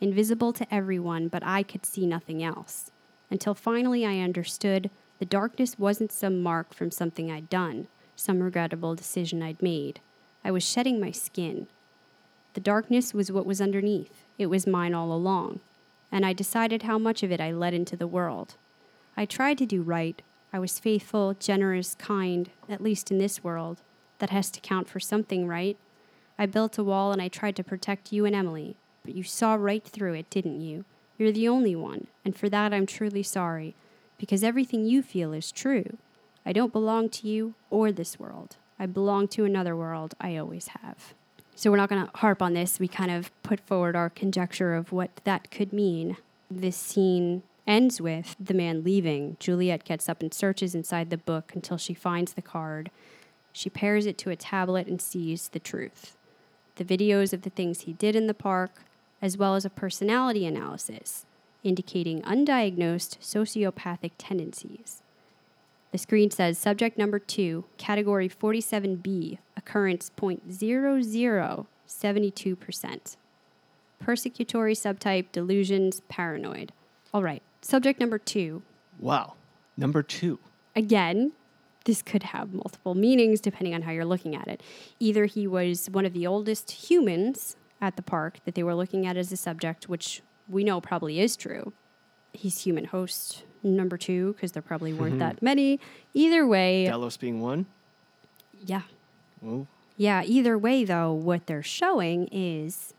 Speaker 5: Invisible to everyone, but I could see nothing else. Until finally I understood the darkness wasn't some mark from something I'd done, some regrettable decision I'd made. I was shedding my skin. The darkness was what was underneath. It was mine all along. And I decided how much of it I let into the world. I tried to do right. I was faithful, generous, kind, at least in this world. That has to count for something, right? I built a wall and I tried to protect you and Emily, but you saw right through it, didn't you? You're the only one, and for that I'm truly sorry, because everything you feel is true. I don't belong to you or this world. I belong to another world. I always have. So we're not going to harp on this. We kind of put forward our conjecture of what that could mean. This scene ends with the man leaving. Juliet gets up and searches inside the book until she finds the card. She pairs it to a tablet and sees the truth the videos of the things he did in the park, as well as a personality analysis indicating undiagnosed sociopathic tendencies. The screen says subject number two, category 47B, occurrence 0.0072%. Persecutory subtype, delusions, paranoid. All right, subject number two.
Speaker 4: Wow. Number two.
Speaker 5: Again, this could have multiple meanings depending on how you're looking at it. Either he was one of the oldest humans at the park that they were looking at as a subject, which we know probably is true. He's human host number two because there probably weren't mm-hmm. that many. Either way,
Speaker 4: Delos being one.
Speaker 5: yeah.
Speaker 4: Well,
Speaker 5: Yeah, either way, though, what they're showing is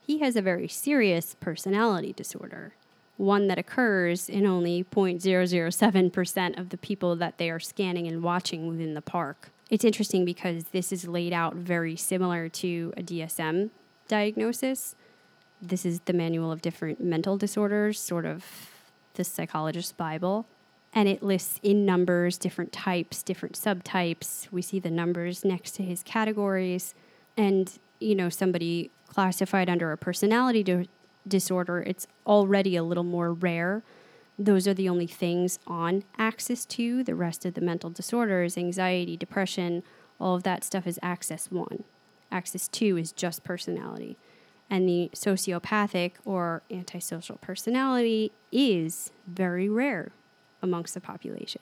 Speaker 5: he has a very serious personality disorder, one that occurs in only 0.007% of the people that they are scanning and watching within the park. It's interesting because this is laid out very similar to a DSM diagnosis. This is the Manual of Different Mental Disorders, sort of the psychologist's Bible and it lists in numbers different types, different subtypes. We see the numbers next to his categories. And, you know, somebody classified under a personality di- disorder, it's already a little more rare. Those are the only things on Axis 2. The rest of the mental disorders, anxiety, depression, all of that stuff is Axis 1. Axis 2 is just personality. And the sociopathic or antisocial personality is very rare amongst the population.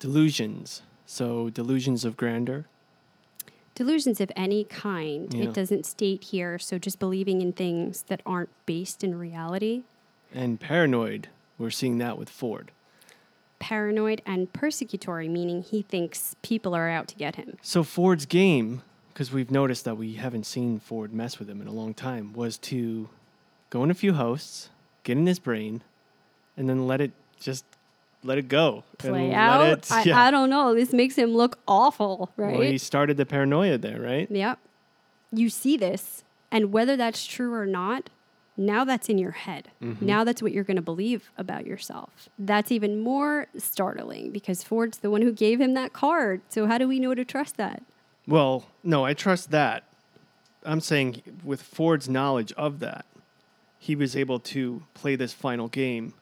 Speaker 4: delusions. So delusions of grandeur.
Speaker 5: Delusions of any kind,
Speaker 4: Yeah.
Speaker 5: it doesn't state here, so just believing in things that aren't based in reality.
Speaker 4: And paranoid. We're seeing that with Ford.
Speaker 5: Paranoid and persecutory, meaning he thinks people are out to get him.
Speaker 4: So Ford's game, because we've noticed that we haven't seen Ford mess with him in a long time, was to go in a few hosts, get in his brain, and then let it just let it go. and
Speaker 5: Play
Speaker 4: let
Speaker 5: out.
Speaker 4: it-
Speaker 5: I,
Speaker 4: yeah.
Speaker 5: I don't know. This makes him look awful, right?
Speaker 4: Well, he started the paranoia there, right?
Speaker 5: Yep. You see this, and whether that's true or not, now that's in your head. Mm-hmm. Now that's what you're going to believe about yourself. That's even more startling because Ford's the one who gave him that card. So, how do we know to trust that?
Speaker 4: Well, no, I trust that. I'm saying with Ford's knowledge of that, he was able to play this final game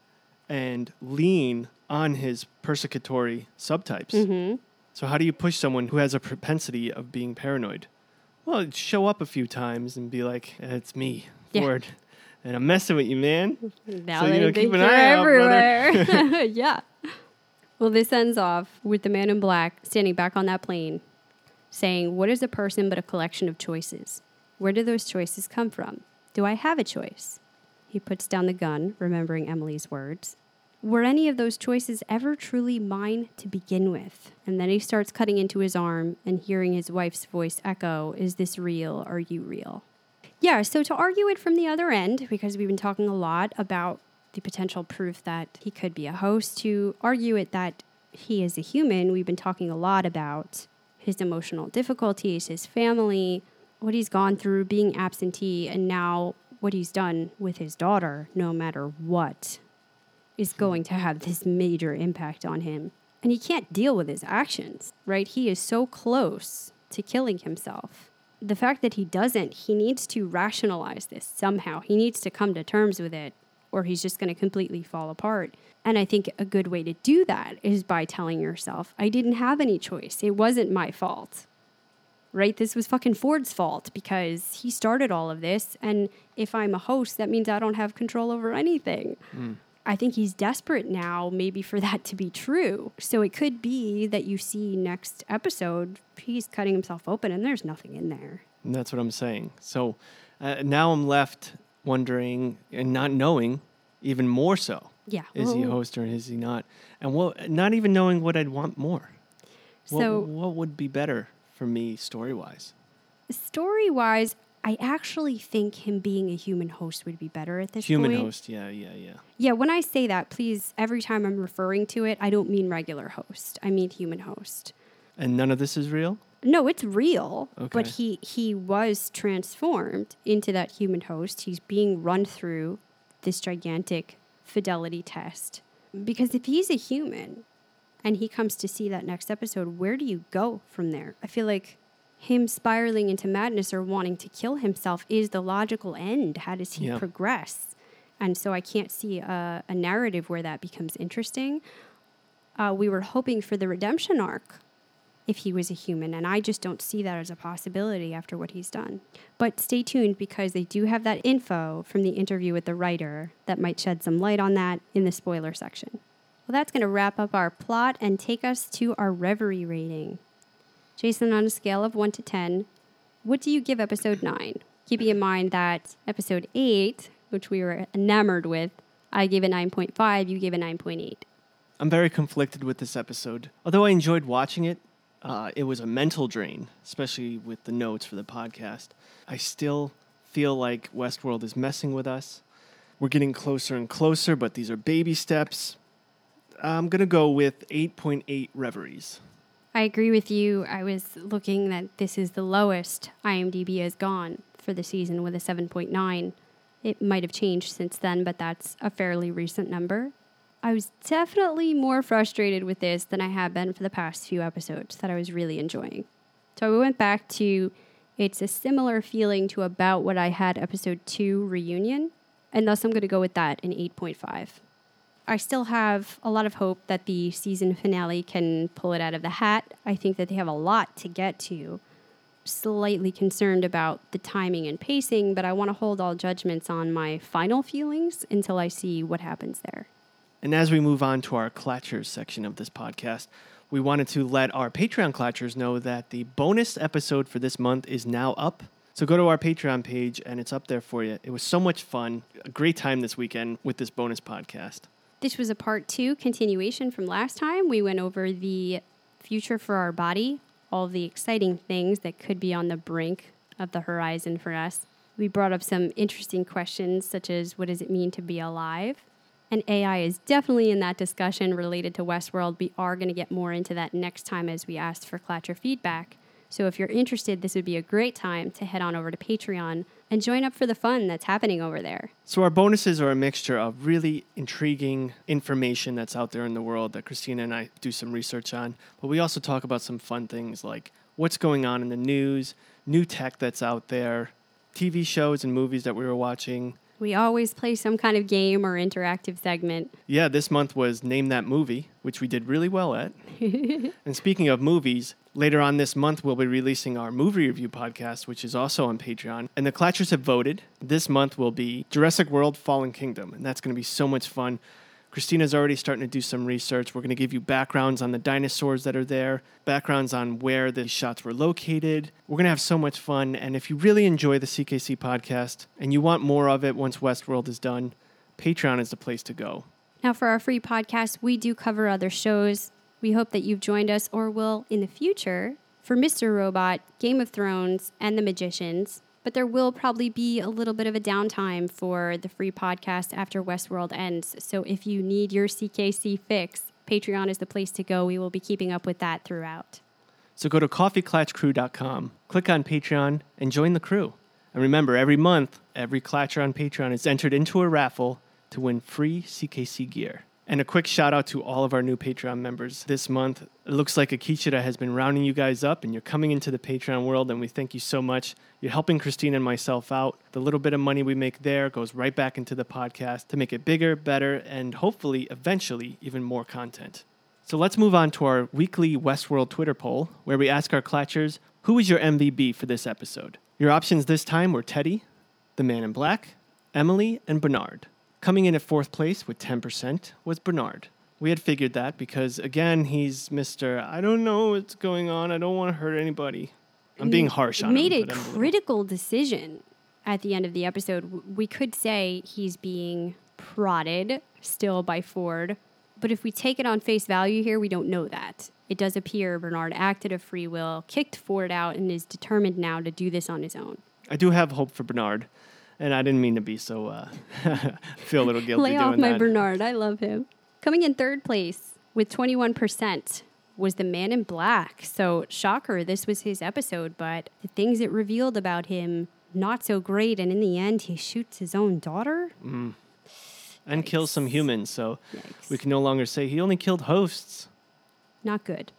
Speaker 4: and lean on his persecutory subtypes.
Speaker 5: Mm-hmm.
Speaker 4: So, how do you push someone who has a propensity of being paranoid? Well, show up a few times and be like, "Eh, "It's me,
Speaker 5: Yeah.
Speaker 4: Ford, and I'm messing with you, man."
Speaker 5: Now
Speaker 4: So, you know, keep an
Speaker 5: you're
Speaker 4: eye out,
Speaker 5: everywhere. yeah. Well, this ends off with the man in black standing back on that plain saying, What is a person but a collection of choices? Where do those choices come from? Do I have a choice? He puts down the gun, remembering Emily's words. Were any of those choices ever truly mine to begin with? And then he starts cutting into his arm and hearing his wife's voice echo Is this real? Are you real? Yeah, so to argue it from the other end, because we've been talking a lot about the potential proof that he could be a host, to argue it that he is a human, we've been talking a lot about his emotional difficulties, his family, what he's gone through being absentee, and now what he's done with his daughter, no matter what, is going to have this major impact on him. And he can't deal with his actions, right? He is so close to killing himself. The fact that he doesn't, he needs to rationalize this somehow. He needs to come to terms with it, or he's just going to completely fall apart. And I think a good way to do that is by telling yourself, I didn't have any choice. It wasn't my fault right? This was fucking Ford's fault because he started all of this. And if I'm a host, that means I don't have control over anything. I think he's desperate now, maybe for that to be true. So it could be that you see next episode, he's cutting himself open and there's nothing in there.
Speaker 4: And that's what I'm saying. So uh, now I'm left wondering and not knowing even more so.
Speaker 5: Yeah.
Speaker 4: Is he a
Speaker 5: Well,
Speaker 4: host or is he not? And what, not even knowing what I'd want more. What,
Speaker 5: So-
Speaker 4: what would be better for me story wise?
Speaker 5: Story wise, I actually think him being a human host would be better at this point.
Speaker 4: Human
Speaker 5: point.
Speaker 4: host, yeah, yeah, yeah.
Speaker 5: Yeah, when I say that, please, every time I'm referring to it, I don't mean regular host. I mean human host.
Speaker 4: And none of this is real?
Speaker 5: No, it's real.
Speaker 4: Okay.
Speaker 5: But he he was transformed into that human host. He's being run through this gigantic fidelity test. Because if he's a human and he comes to see that next episode, where do you go from there? I feel like him spiraling into madness or wanting to kill himself is the logical end. How does he
Speaker 4: Yeah.
Speaker 5: progress? And so I can't see a, a narrative where that becomes interesting. Uh, we were hoping for the redemption arc if he was a human, and I just don't see that as a possibility after what he's done. But stay tuned because they do have that info from the interview with the writer that might shed some light on that in the spoiler section. Well, that's going to wrap up our plot and take us to our reverie rating. Jason, on a scale of 1 to 10, what do you give episode 9? Keeping in mind that episode 8, which we were enamored with, I gave a 9.5, you gave a 9.8.
Speaker 4: I'm very conflicted with this episode. Although I enjoyed watching it, uh, it was a mental drain, especially with the notes for the podcast. I still feel like Westworld is messing with us. We're getting closer and closer, but these are baby steps. I'm going to go with 8.8 reveries.
Speaker 5: I agree with you. I was looking that this is the lowest IMDb has gone for the season with a 7.9. It might have changed since then, but that's a fairly recent number. I was definitely more frustrated with this than I have been for the past few episodes that I was really enjoying. So I went back to it's a similar feeling to about what I had episode 2 reunion, and thus I'm going to go with that in 8.5. I still have a lot of hope that the season finale can pull it out of the hat. I think that they have a lot to get to. Slightly concerned about the timing and pacing, but I want to hold all judgments on my final feelings until I see what happens there.
Speaker 4: And as we move on to our Clatchers section of this podcast, we wanted to let our Patreon Clatchers know that the bonus episode for this month is now up. So go to our Patreon page and it's up there for you. It was so much fun. A great time this weekend with this bonus podcast.
Speaker 5: This was a part two continuation from last time. We went over the future for our body, all the exciting things that could be on the brink of the horizon for us. We brought up some interesting questions, such as what does it mean to be alive? And AI is definitely in that discussion related to Westworld. We are going to get more into that next time as we asked for Clatcher feedback. So if you're interested, this would be a great time to head on over to Patreon and join up for the fun that's happening over there.
Speaker 4: So our bonuses are a mixture of really intriguing information that's out there in the world that Christina and I do some research on, but we also talk about some fun things like what's going on in the news, new tech that's out there, TV shows and movies that we were watching.
Speaker 5: We always play some kind of game or interactive segment.
Speaker 4: Yeah, this month was Name That Movie, which we did really well at. and speaking of movies, later on this month we'll be releasing our movie review podcast, which is also on Patreon. And the Clatchers have voted. This month will be Jurassic World Fallen Kingdom, and that's going to be so much fun. Christina's already starting to do some research. We're going to give you backgrounds on the dinosaurs that are there, backgrounds on where the shots were located. We're going to have so much fun. And if you really enjoy the CKC podcast and you want more of it once Westworld is done, Patreon is the place to go.
Speaker 5: Now, for our free podcast, we do cover other shows. We hope that you've joined us or will in the future for Mr. Robot, Game of Thrones, and The Magicians. But there will probably be a little bit of a downtime for the free podcast after Westworld ends. So if you need your CKC fix, Patreon is the place to go. We will be keeping up with that throughout.
Speaker 4: So go to coffeeclatchcrew.com, click on Patreon, and join the crew. And remember, every month, every Clatcher on Patreon is entered into a raffle to win free CKC gear. And a quick shout out to all of our new Patreon members this month. It looks like Akecheta has been rounding you guys up and you're coming into the Patreon world, and we thank you so much. You're helping Christine and myself out. The little bit of money we make there goes right back into the podcast to make it bigger, better, and hopefully, eventually, even more content. So let's move on to our weekly Westworld Twitter poll, where we ask our Clatchers, who is your MVB for this episode? Your options this time were Teddy, the Man in Black, Emily, and Bernard. Coming in at fourth place with 10% was Bernard. We had figured that because, again, he's Mr. I don't know what's going on. I don't want to hurt anybody. I'm being harsh on
Speaker 5: made
Speaker 4: him.
Speaker 5: a
Speaker 4: I'm little-
Speaker 5: critical decision at the end of the episode. We could say he's being prodded still by Ford, but if we take it on face value here, we don't know that. It does appear Bernard acted of free will, kicked Ford out, and is determined now to do this on his own.
Speaker 4: I do have hope for Bernard, and I didn't mean to be so, uh, feel a little guilty
Speaker 5: Lay
Speaker 4: doing
Speaker 5: off my
Speaker 4: that.
Speaker 5: Bernard. I love him. Coming in third place with 21% was the man in black. So, shocker, this was his episode, but the things it revealed about him, not so great. And in the end, he shoots his own daughter.
Speaker 4: and kills some humans, so
Speaker 5: Yikes.
Speaker 4: we can no longer say he only killed hosts.
Speaker 5: Not good.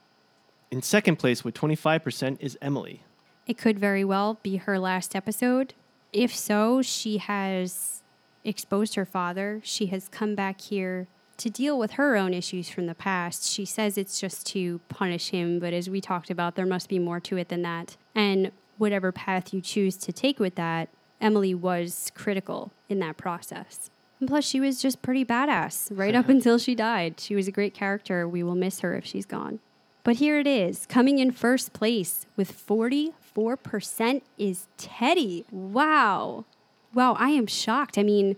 Speaker 4: In second place with 25% is Emily.
Speaker 5: It could very well be her last episode. If so, she has exposed her father. She has come back here to deal with her own issues from the past. She says it's just to punish him, but as we talked about, there must be more to it than that. And whatever path you choose to take with that, Emily was critical in that process. And plus, she was just pretty badass right up until she died. She was a great character. We will miss her if she's gone. But here it is, coming in first place with 44% is Teddy. Wow. Wow, I am shocked. I mean,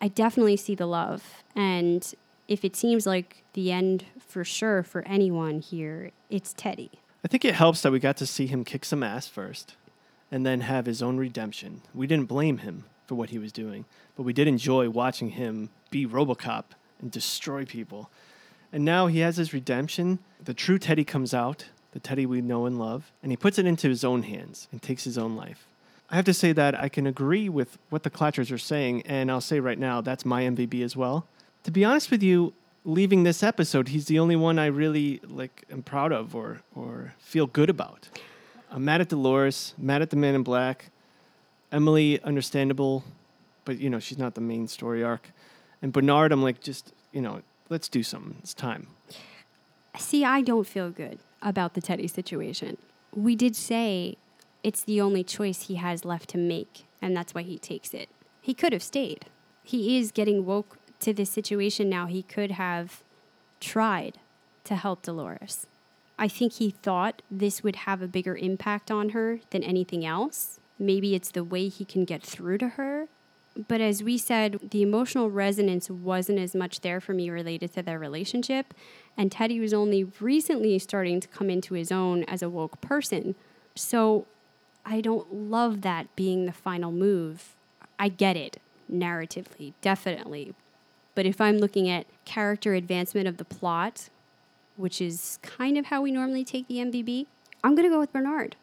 Speaker 5: I definitely see the love. And if it seems like the end for sure for anyone here, it's Teddy.
Speaker 4: I think it helps that we got to see him kick some ass first and then have his own redemption. We didn't blame him for what he was doing, but we did enjoy watching him be Robocop and destroy people. And now he has his redemption. The true Teddy comes out, the Teddy we know and love, and he puts it into his own hands and takes his own life. I have to say that I can agree with what the Clatchers are saying, and I'll say right now that's my MVP as well. To be honest with you, leaving this episode, he's the only one I really like am proud of or or feel good about. I'm mad at Dolores, mad at the Man in Black, Emily, understandable, but you know she's not the main story arc, and Bernard, I'm like just you know let's do something. It's time.
Speaker 5: See, I don't feel good about the Teddy situation. We did say it's the only choice he has left to make, and that's why he takes it. He could have stayed. He is getting woke to this situation now. He could have tried to help Dolores. I think he thought this would have a bigger impact on her than anything else. Maybe it's the way he can get through to her. But as we said, the emotional resonance wasn't as much there for me related to their relationship. And Teddy was only recently starting to come into his own as a woke person. So I don't love that being the final move. I get it, narratively, definitely. But if I'm looking at character advancement of the plot, which is kind of how we normally take the MVB, I'm going to go with Bernard.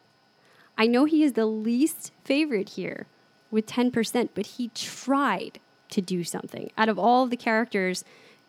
Speaker 5: I know he is the least favorite here with 10%, but he tried to do something. Out of all of the characters,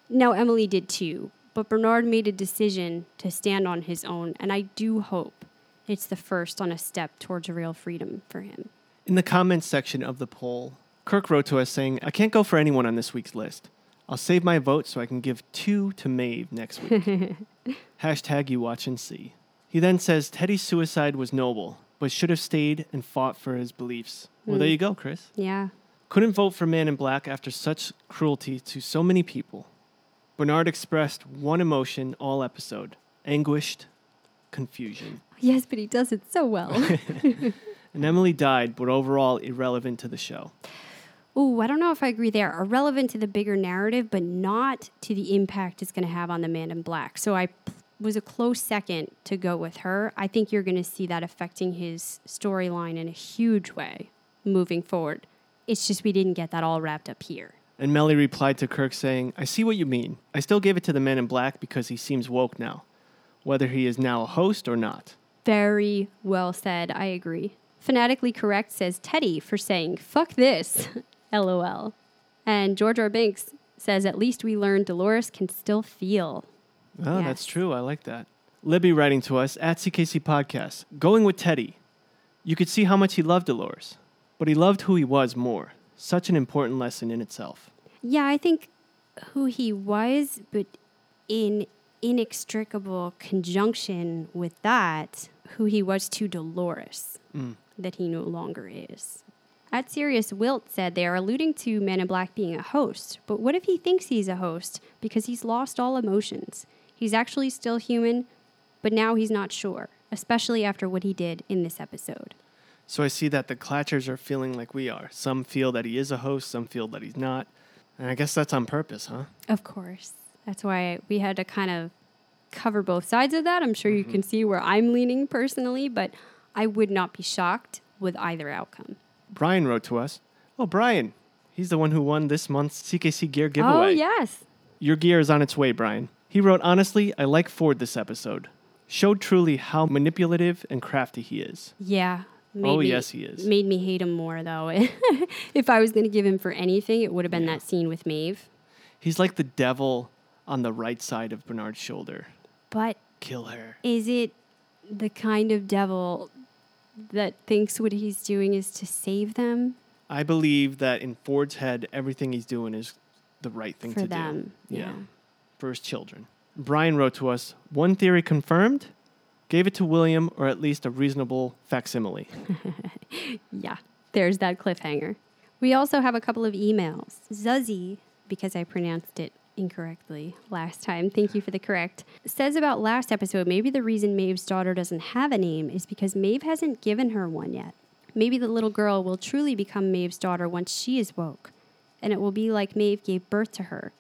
Speaker 5: now Emily did too, but Bernard made a decision to stand on his own, and I do hope it's the first on a step towards real freedom for him.
Speaker 4: In the comments section of the poll, Kirk wrote to us saying, I can't go for anyone on this week's list. I'll save my vote so I can give two to Maeve next week. Hashtag you watch and see. He then says Teddy's suicide was noble, but should have stayed and fought for his beliefs. Well, there hmm. you go, Chris.
Speaker 5: Yeah.
Speaker 4: Couldn't vote for Man in Black after such cruelty to so many people. Bernard expressed one emotion all episode anguished confusion.
Speaker 5: Yes, but he does it so well.
Speaker 4: And Emily died, but overall irrelevant to the show.
Speaker 5: Ooh, I don't know if I agree there. Irrelevant to the bigger narrative, but not to the impact it's going to have on the man in black. So I was a close second to go with her. I think you're going to see that affecting his storyline in a huge way moving forward. It's just we didn't get that all wrapped up here.
Speaker 4: And Melly replied to Kirk saying, I see what you mean. I still gave it to the man in black because he seems woke now, whether he is now a host or not.
Speaker 5: Very well said. I agree. Phonetically correct says Teddy for saying, fuck this. LOL. And George R. Banks says, at least we learned Dolores can still feel.
Speaker 4: Oh,
Speaker 5: Yes.
Speaker 4: that's true. I like that. Libby writing to us at CKC Podcast, going with Teddy. You could see how much he loved Dolores, but he loved who he was more. Such an important lesson in itself.
Speaker 5: Yeah, I think who he was, but in inextricable conjunction with that, who he was to Dolores, mm. that he no longer is. At Sirius, Wilt said they are alluding to Man in Black being a host, but what if he thinks he's a host because he's lost all emotions? He's actually still human, but now he's not sure, especially after what he did in this episode.
Speaker 4: So I see that the Clatchers are feeling like we are. Some feel that he is a host, some feel that he's not. And I guess that's on purpose, huh?
Speaker 5: Of course. That's why we had to kind of cover both sides of that. I'm sure you mm-hmm. can see where I'm leaning personally, but I would not be shocked with either outcome.
Speaker 4: Brian wrote to us. Oh, Brian. He's the one who won this month's CKC gear giveaway.
Speaker 5: Oh, yes.
Speaker 4: Your gear is on its way, Brian. He wrote, honestly, I like Ford this episode. Showed truly how manipulative and crafty he is.
Speaker 5: Yeah.
Speaker 4: Oh,
Speaker 5: me-
Speaker 4: yes, he is.
Speaker 5: Made me hate him more, though. if I was going to give him for anything, it would have been that scene with Maeve.
Speaker 4: He's like the devil on the right side of Bernard's shoulder.
Speaker 5: But
Speaker 4: Kill her.
Speaker 5: is it the kind of devil that thinks what he's doing is to save them
Speaker 4: I believe that in Ford's head, everything he's doing is the right thing
Speaker 5: for
Speaker 4: to
Speaker 5: them?
Speaker 4: do. For his children. Brian wrote to us one theory confirmed, gave it to William, or at least a reasonable facsimile.
Speaker 5: Yeah, there's that cliffhanger. We also have a couple of emails. Zuzzy, because I pronounced it incorrectly last time, thank you for the correct, says about last episode maybe the reason Maeve's daughter doesn't have a name is because Maeve hasn't given her one yet. Maybe the little girl will truly become Maeve's daughter once she is woke, and it will be like Maeve gave birth to her.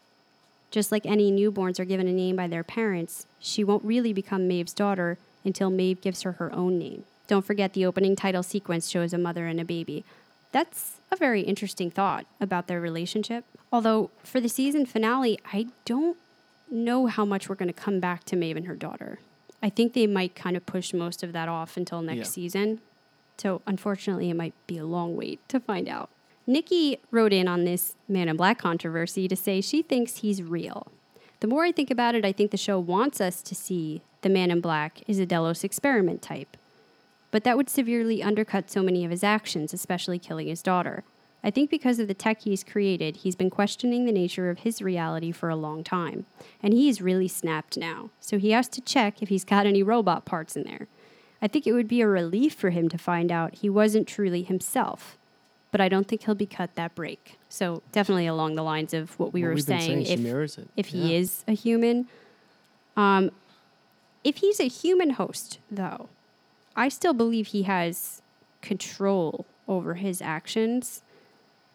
Speaker 5: Just like any newborns are given a name by their parents, she won't really become Maeve's daughter until Maeve gives her her own name. Don't forget the opening title sequence shows a mother and a baby. That's a very interesting thought about their relationship. Although, for the season finale, I don't know how much we're going to come back to Maeve and her daughter. I think they might kind of push most of that off until next
Speaker 4: Yeah.
Speaker 5: season. So, unfortunately, it might be a long wait to find out. Nikki wrote in on this Man in Black controversy to say she thinks he's real. The more I think about it, I think the show wants us to see the Man in Black is a Delos experiment type. But that would severely undercut so many of his actions, especially killing his daughter. I think because of the tech he's created, he's been questioning the nature of his reality for a long time. And he's really snapped now, so he has to check if he's got any robot parts in there. I think it would be a relief for him to find out he wasn't truly himself. But I don't think he'll be cut that break. So definitely along the lines of what we were saying.
Speaker 4: saying,
Speaker 5: if,
Speaker 4: mirrors it.
Speaker 5: if he is a human. Um, if he's a human host, though, I still believe he has control over his actions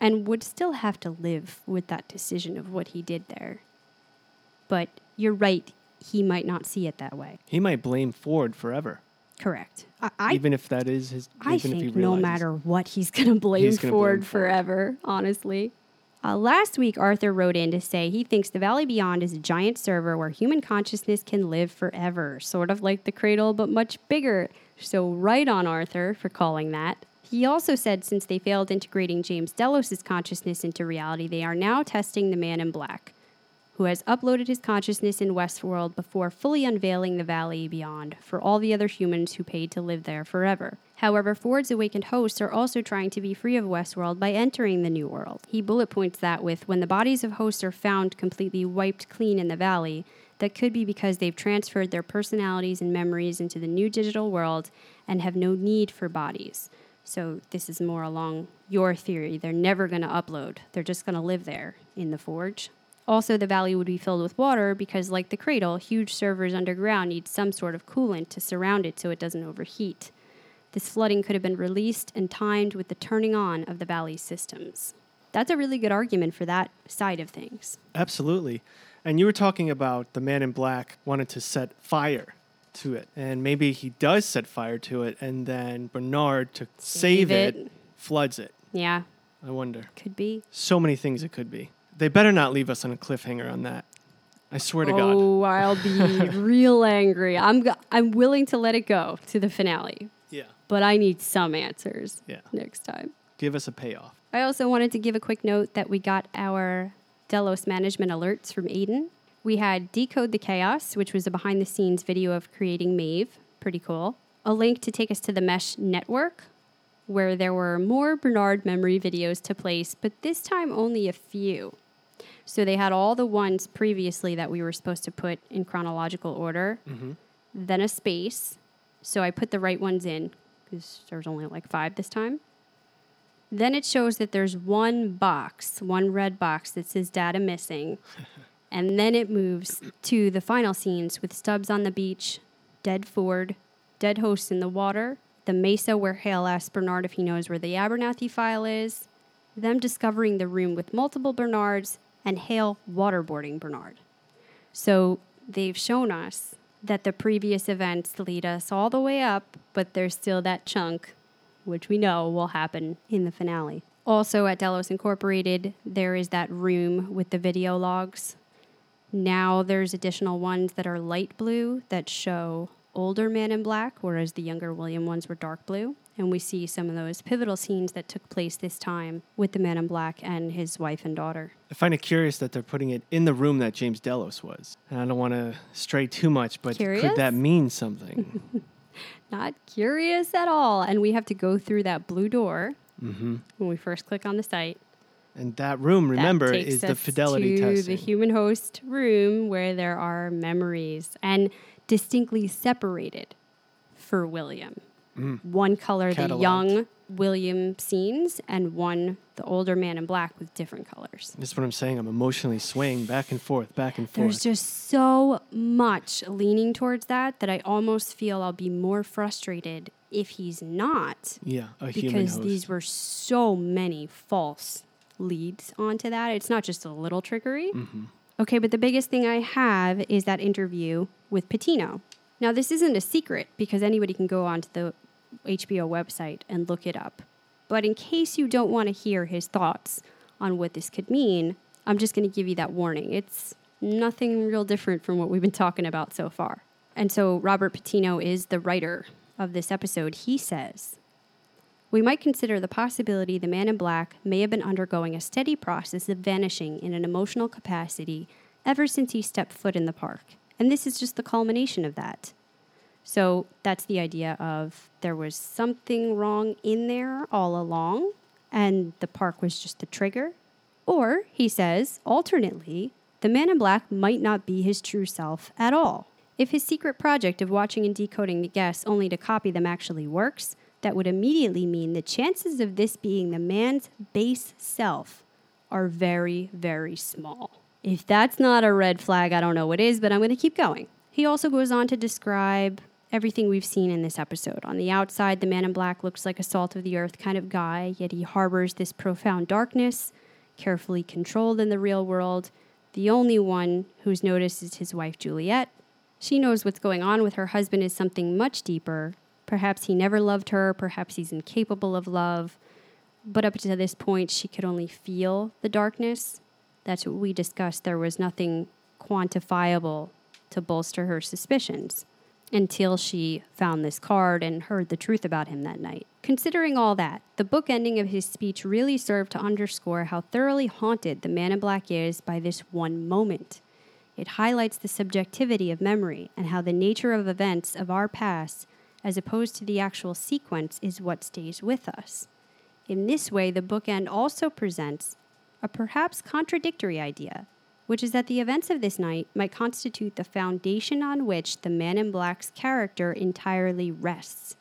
Speaker 5: and would still have to live with that decision of what he did there. But you're right, he might not see it that way.
Speaker 4: He might blame Ford forever,
Speaker 5: Correct. I,
Speaker 4: even if that is his.
Speaker 5: I
Speaker 4: even if he
Speaker 5: think no matter what, he's going to blame Ford forever, honestly. Uh, last week, Arthur wrote in to say he thinks the Valley Beyond is a giant server where human consciousness can live forever, sort of like the cradle, but much bigger. So, right on, Arthur, for calling that. He also said since they failed integrating James Delos' consciousness into reality, they are now testing the man in black, who has uploaded his consciousness in Westworld before fully unveiling the Valley Beyond for all the other humans who paid to live there forever. However, Ford's awakened hosts are also trying to be free of Westworld by entering the New World. He bullet points that with when the bodies of hosts are found completely wiped clean in the Valley, that could be because they've transferred their personalities and memories into the new digital world and have no need for bodies. So, this is more along your theory. They're never going to upload, they're just going to live there in the Forge. Also, the valley would be filled with water because, like the cradle, huge servers underground need some sort of coolant to surround it so it doesn't overheat. This flooding could have been released and timed with the turning on of the valley's systems. That's a really good argument for that side of things.
Speaker 4: Absolutely. And you were talking about the man in black wanted to set fire to it. And maybe he does set fire to it, and then Bernard, to save,
Speaker 5: Save
Speaker 4: it,
Speaker 5: it.
Speaker 4: floods it.
Speaker 5: Yeah,
Speaker 4: I wonder.
Speaker 5: could be.
Speaker 4: So many things it could be. They better not leave us on a cliffhanger on that. I swear to God.
Speaker 5: Oh, I'll be real angry. I'm go- I'm willing to let it go to the finale,
Speaker 4: Yeah.
Speaker 5: but I need some answers
Speaker 4: Yeah.
Speaker 5: next time.
Speaker 4: Give us a payoff.
Speaker 5: I also wanted to give a quick note that we got our Delos management alerts from Aiden. We had Decode the Chaos, which was a behind the scenes video of creating Maeve. Pretty cool. A link to take us to the Mesh network, where there were more Bernard memory videos to place, but this time only a few. So they had all the ones previously that we were supposed to put in chronological order, mm-hmm. then a space. So I put the right ones in because there's only like five this time. Then it shows that there's one box, one red box that says data missing. and then it moves to the final scenes with Stubbs on the beach, dead Ford, dead hosts in the water, the mesa where Hale asks Bernard if he knows where the Abernathy file is, them discovering the room with multiple Bernards, and Hale waterboarding Bernard. So they've shown us that the previous events lead us all the way up, but there's still that chunk, which we know will happen in the finale. Also, at Delos Incorporated, there is that room with the video logs. Now there's additional ones that are light blue that show older Man in Black, whereas the younger William ones were dark blue. And we see some of those pivotal scenes that took place this time with the Man in Black and his wife and daughter.
Speaker 4: I find it curious that they're putting it in the room that James Delos was. And I don't want to stray too much, but
Speaker 5: Curious?
Speaker 4: could that mean something?
Speaker 5: Not curious at all. And we have to go through that blue door
Speaker 4: mm-hmm.
Speaker 5: when we first click on the site.
Speaker 4: And that room, remember,
Speaker 5: takes
Speaker 4: is the fidelity
Speaker 5: to
Speaker 4: testing.
Speaker 5: the human host room where there are memories and distinctly separated for William. One color, the young William scenes, and one, the older man in black with different colors.
Speaker 4: This is what I'm saying. I'm emotionally swaying back and forth, back and
Speaker 5: There's
Speaker 4: forth.
Speaker 5: There's just so much leaning towards that that I almost feel I'll be more frustrated if he's not
Speaker 4: yeah, a human
Speaker 5: because these were so many false leads onto that. It's not just a little trickery.
Speaker 4: Mm-hmm.
Speaker 5: Okay, but the biggest thing I have is that interview with Patino. Now, this isn't a secret because anybody can go onto the HBO website and look it up. But in case you don't want to hear his thoughts on what this could mean, I'm just going to give you that warning. It's nothing real different from what we've been talking about so far. And so, Robert Patino is the writer of this episode. He says, we might consider the possibility the man in black may have been undergoing a steady process of vanishing in an emotional capacity ever since he stepped foot in the park. And this is just the culmination of that. So that's the idea of there was something wrong in there all along, and the park was just the trigger. Or, he says, alternately, the man in black might not be his true self at all. If his secret project of watching and decoding the guests only to copy them actually works, that would immediately mean the chances of this being the man's base self are very, very small. If that's not a red flag, I don't know what is, but I'm going to keep going. He also goes on to describe everything we've seen in this episode. On the outside, the man in black looks like a salt of the earth kind of guy, yet he harbors this profound darkness, carefully controlled in the real world. The only one who's noticed is his wife, Juliet. She knows what's going on with her husband is something much deeper. Perhaps he never loved her, perhaps he's incapable of love. But up to this point, she could only feel the darkness. That's what we discussed. There was nothing quantifiable to bolster her suspicions until she found this card and heard the truth about him that night. Considering all that, the book ending of his speech really served to underscore how thoroughly haunted the man in black is by this one moment. It highlights the subjectivity of memory and how the nature of events of our past, as opposed to the actual sequence, is what stays with us. In this way, the bookend also presents a perhaps contradictory idea, which is that the events of this night might constitute the foundation on which the Man in Black's character entirely rests.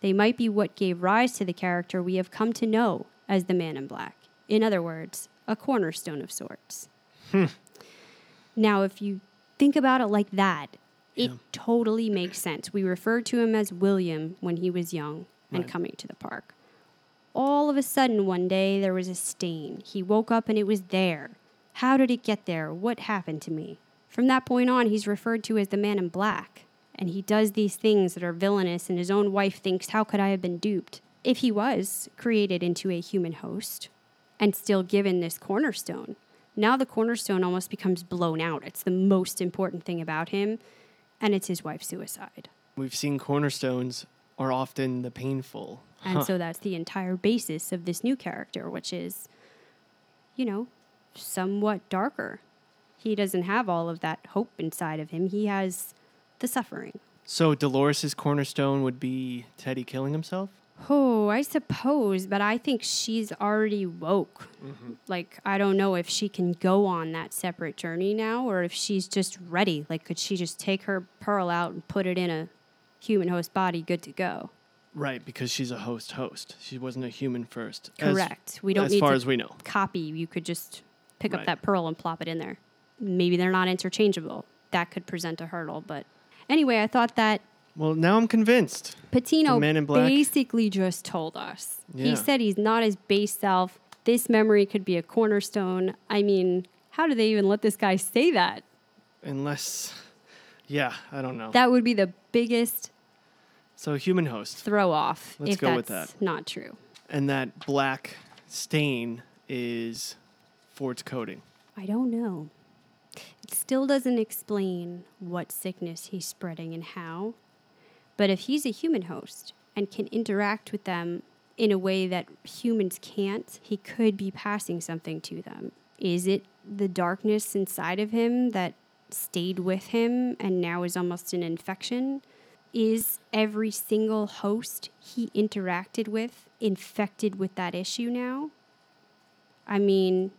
Speaker 5: They might be what gave rise to the character we have come to know as the Man in Black. In other words, a cornerstone of sorts. Hmm. Now, if you think about it like that, it
Speaker 4: Yeah.
Speaker 5: totally makes sense. We referred to him as William when he was young and
Speaker 4: Right.
Speaker 5: coming to the park. All of a sudden, one day, there was a stain. He woke up and it was there. How did it get there? What happened to me? From that point on, he's referred to as the man in black. And he does these things that are villainous, and his own wife thinks, How could I have been duped? If he was created into a human host and still given this cornerstone, now the cornerstone almost becomes blown out. It's the most important thing about him, and it's his wife's suicide.
Speaker 4: We've seen cornerstones are often the painful.
Speaker 5: And
Speaker 4: Huh.
Speaker 5: so that's the entire basis of this new character, which is, you know, somewhat darker. He doesn't have all of that hope inside of him. He has the suffering.
Speaker 4: So Dolores' cornerstone would be Teddy killing himself?
Speaker 5: Oh, I suppose, but I think she's already woke. Mm-hmm. Like, I don't know if she can go on that separate journey now or if she's just ready. Like, could she just take her pearl out and put it in a human host body, good to go?
Speaker 4: Right, because she's a host host. She wasn't a human first. As-
Speaker 5: Correct. we don't
Speaker 4: as
Speaker 5: need
Speaker 4: far
Speaker 5: to
Speaker 4: as we know.
Speaker 5: copy. You could just pick
Speaker 4: Right.
Speaker 5: up that pearl and plop it in there. Maybe they're not interchangeable. That could present a hurdle. But anyway, I thought that
Speaker 4: Well, now I'm convinced.
Speaker 5: Patino
Speaker 4: The Man in Black?
Speaker 5: basically just told us.
Speaker 4: Yeah.
Speaker 5: He said he's not his base self. This memory could be a cornerstone. I mean, how do they even let this guy say that?
Speaker 4: Unless, yeah, I don't know.
Speaker 5: That would be the biggest
Speaker 4: so human host.
Speaker 5: throw off
Speaker 4: Let's
Speaker 5: if
Speaker 4: go with that.
Speaker 5: not true.
Speaker 4: And that black stain is Ford's coating.
Speaker 5: I don't know. It still doesn't explain what sickness he's spreading and how. But if he's a human host and can interact with them in a way that humans can't, he could be passing something to them. Is it the darkness inside of him that stayed with him and now is almost an infection? Is every single host he interacted with infected with that issue now? I mean,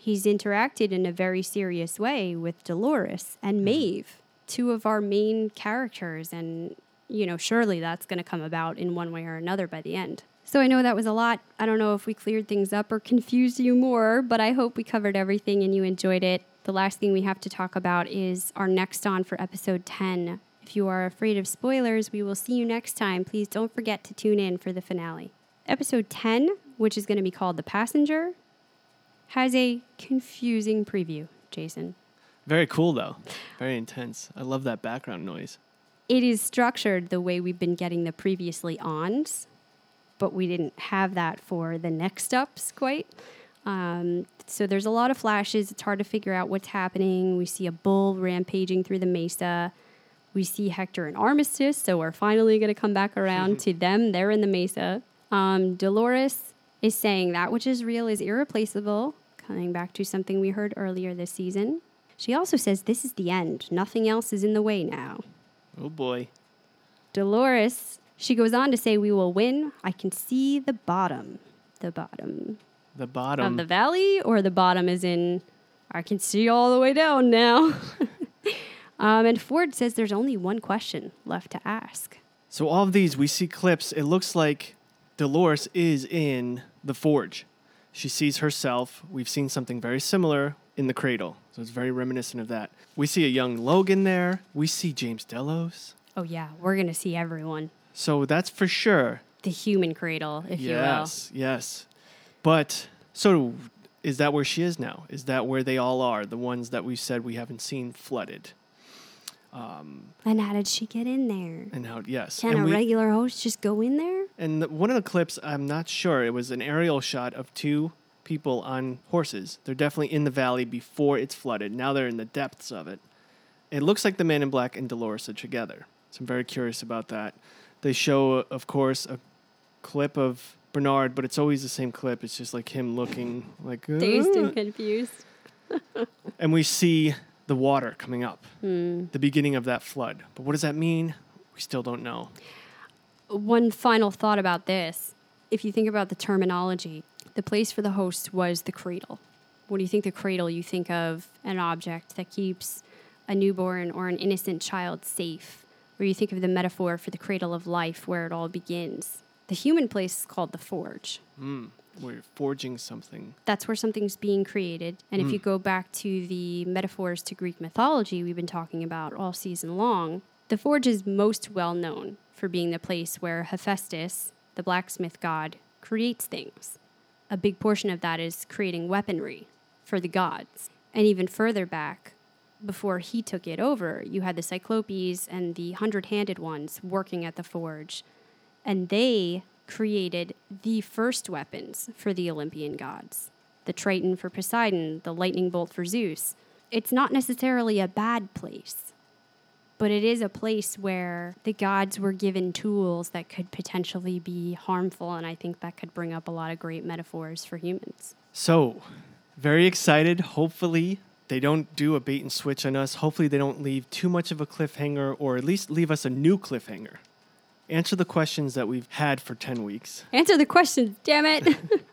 Speaker 5: he's interacted in a very serious way with Dolores and mm-hmm. Maeve, two of our main characters. And, you know, surely that's going to come about in one way or another by the end. So I know that was a lot. I don't know if we cleared things up or confused you more, but I hope we covered everything and you enjoyed it. The last thing we have to talk about is our next on for episode 10. If you are afraid of spoilers, we will see you next time. Please don't forget to tune in for the finale. Episode 10, which is going to be called The Passenger, has a confusing preview, Jason.
Speaker 4: Very cool, though. Very intense. I love that background noise.
Speaker 5: It is structured the way we've been getting the previously ons, but we didn't have that for the next ups quite. Um, so there's a lot of flashes. It's hard to figure out what's happening. We see a bull rampaging through the mesa. We see Hector and Armistice, so we're finally going to come back around to them. They're in the mesa. Um, Dolores is saying that which is real is irreplaceable, coming back to something we heard earlier this season. She also says this is the end. Nothing else is in the way now.
Speaker 4: Oh boy.
Speaker 5: Dolores, she goes on to say, We will win. I can see the bottom. The bottom
Speaker 4: The bottom.
Speaker 5: of the valley, or the bottom is in, I can see all the way down now. um, and Ford says there's only one question left to ask.
Speaker 4: So all of these, we see clips. It looks like Dolores is in the forge. She sees herself. We've seen something very similar in the cradle. So it's very reminiscent of that. We see a young Logan there. We see James Delos.
Speaker 5: Oh, yeah, we're going to see everyone.
Speaker 4: So that's for sure.
Speaker 5: The human cradle, if
Speaker 4: yes, you will. Yes, yes. But so is that where she is now? Is that where they all are? The ones that we said we haven't seen flooded.
Speaker 5: Will. And how did she get in there?
Speaker 4: And how yes.
Speaker 5: Can
Speaker 4: and
Speaker 5: a
Speaker 4: we-
Speaker 5: regular host just go in there?
Speaker 4: And the, one of the clips, I'm not sure. It was an aerial shot of two people on horses. They're definitely in the valley before it's flooded. Now they're in the depths of it. It looks like the Man in Black and Dolores are together. So I'm very curious about that. They show, of course, a clip of Bernard, but it's always the same clip. It's just like him looking like.
Speaker 5: Dazed
Speaker 4: "Uh,"
Speaker 5: and confused.
Speaker 4: and we see the water coming up,
Speaker 5: Hmm.
Speaker 4: the beginning of that flood. But what does that mean? We still don't know.
Speaker 5: one final thought about this. If you think about the terminology, the place for the host was the cradle. When you think the cradle, you think of an object that keeps a newborn or an innocent child safe, or you think of the metaphor for the cradle of life where it all begins. The human place is called the forge.
Speaker 4: where you're forging something.
Speaker 5: That's where something's being created. And if hmm. you go back to the metaphors to Greek mythology we've been talking about all season long, the forge is most well known for being the place where Hephaestus, the blacksmith god, creates things. A big portion of that is creating weaponry for the gods. And even further back, before he took it over, you had the Cyclopes and the hundred handed ones working at the forge. And they created the first weapons for the Olympian gods the trident for Poseidon, the lightning bolt for Zeus. It's not necessarily a bad place, but it is a place where the gods were given tools that could potentially be harmful. And I think that could bring up a lot of great metaphors for humans.
Speaker 4: So, very excited. Hopefully, they don't do a bait and switch on us. Hopefully, they don't leave too much of a cliffhanger or at least leave us a new cliffhanger. Answer the questions that we've had for 10 weeks.
Speaker 5: Answer the questions, damn it.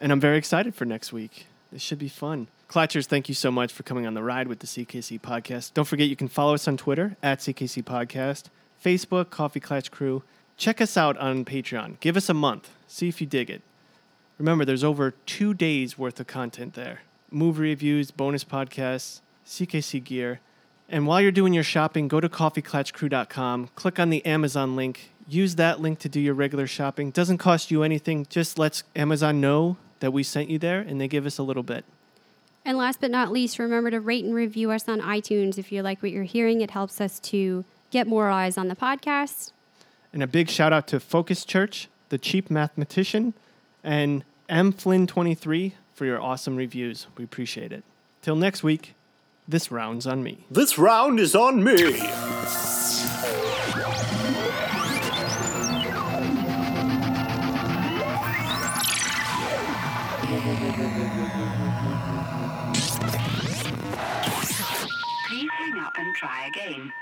Speaker 4: And I'm very excited for next week. This should be fun. Klatchers, thank you so much for coming on the ride with the CKC podcast. Don't forget you can follow us on Twitter at CKC Podcast, Facebook, Coffee Klatch Crew. Check us out on Patreon. Give us a month. See if you dig it. Remember, there's over two days worth of content there movie reviews, bonus podcasts, CKC gear. And while you're doing your shopping, go to coffeeklatchcrew.com, click on the Amazon link, use that link to do your regular shopping. Doesn't cost you anything, just lets Amazon know that we sent you there and they give us a little bit.
Speaker 5: And last but not least, remember to rate and review us on iTunes if you like what you're hearing. It helps us to get more eyes on the podcast.
Speaker 4: And a big shout out to Focus Church, The Cheap Mathematician, and M Flynn23 for your awesome reviews. We appreciate it. Till next week, this round's on me.
Speaker 9: This round is on me.
Speaker 10: Please hang up and try again.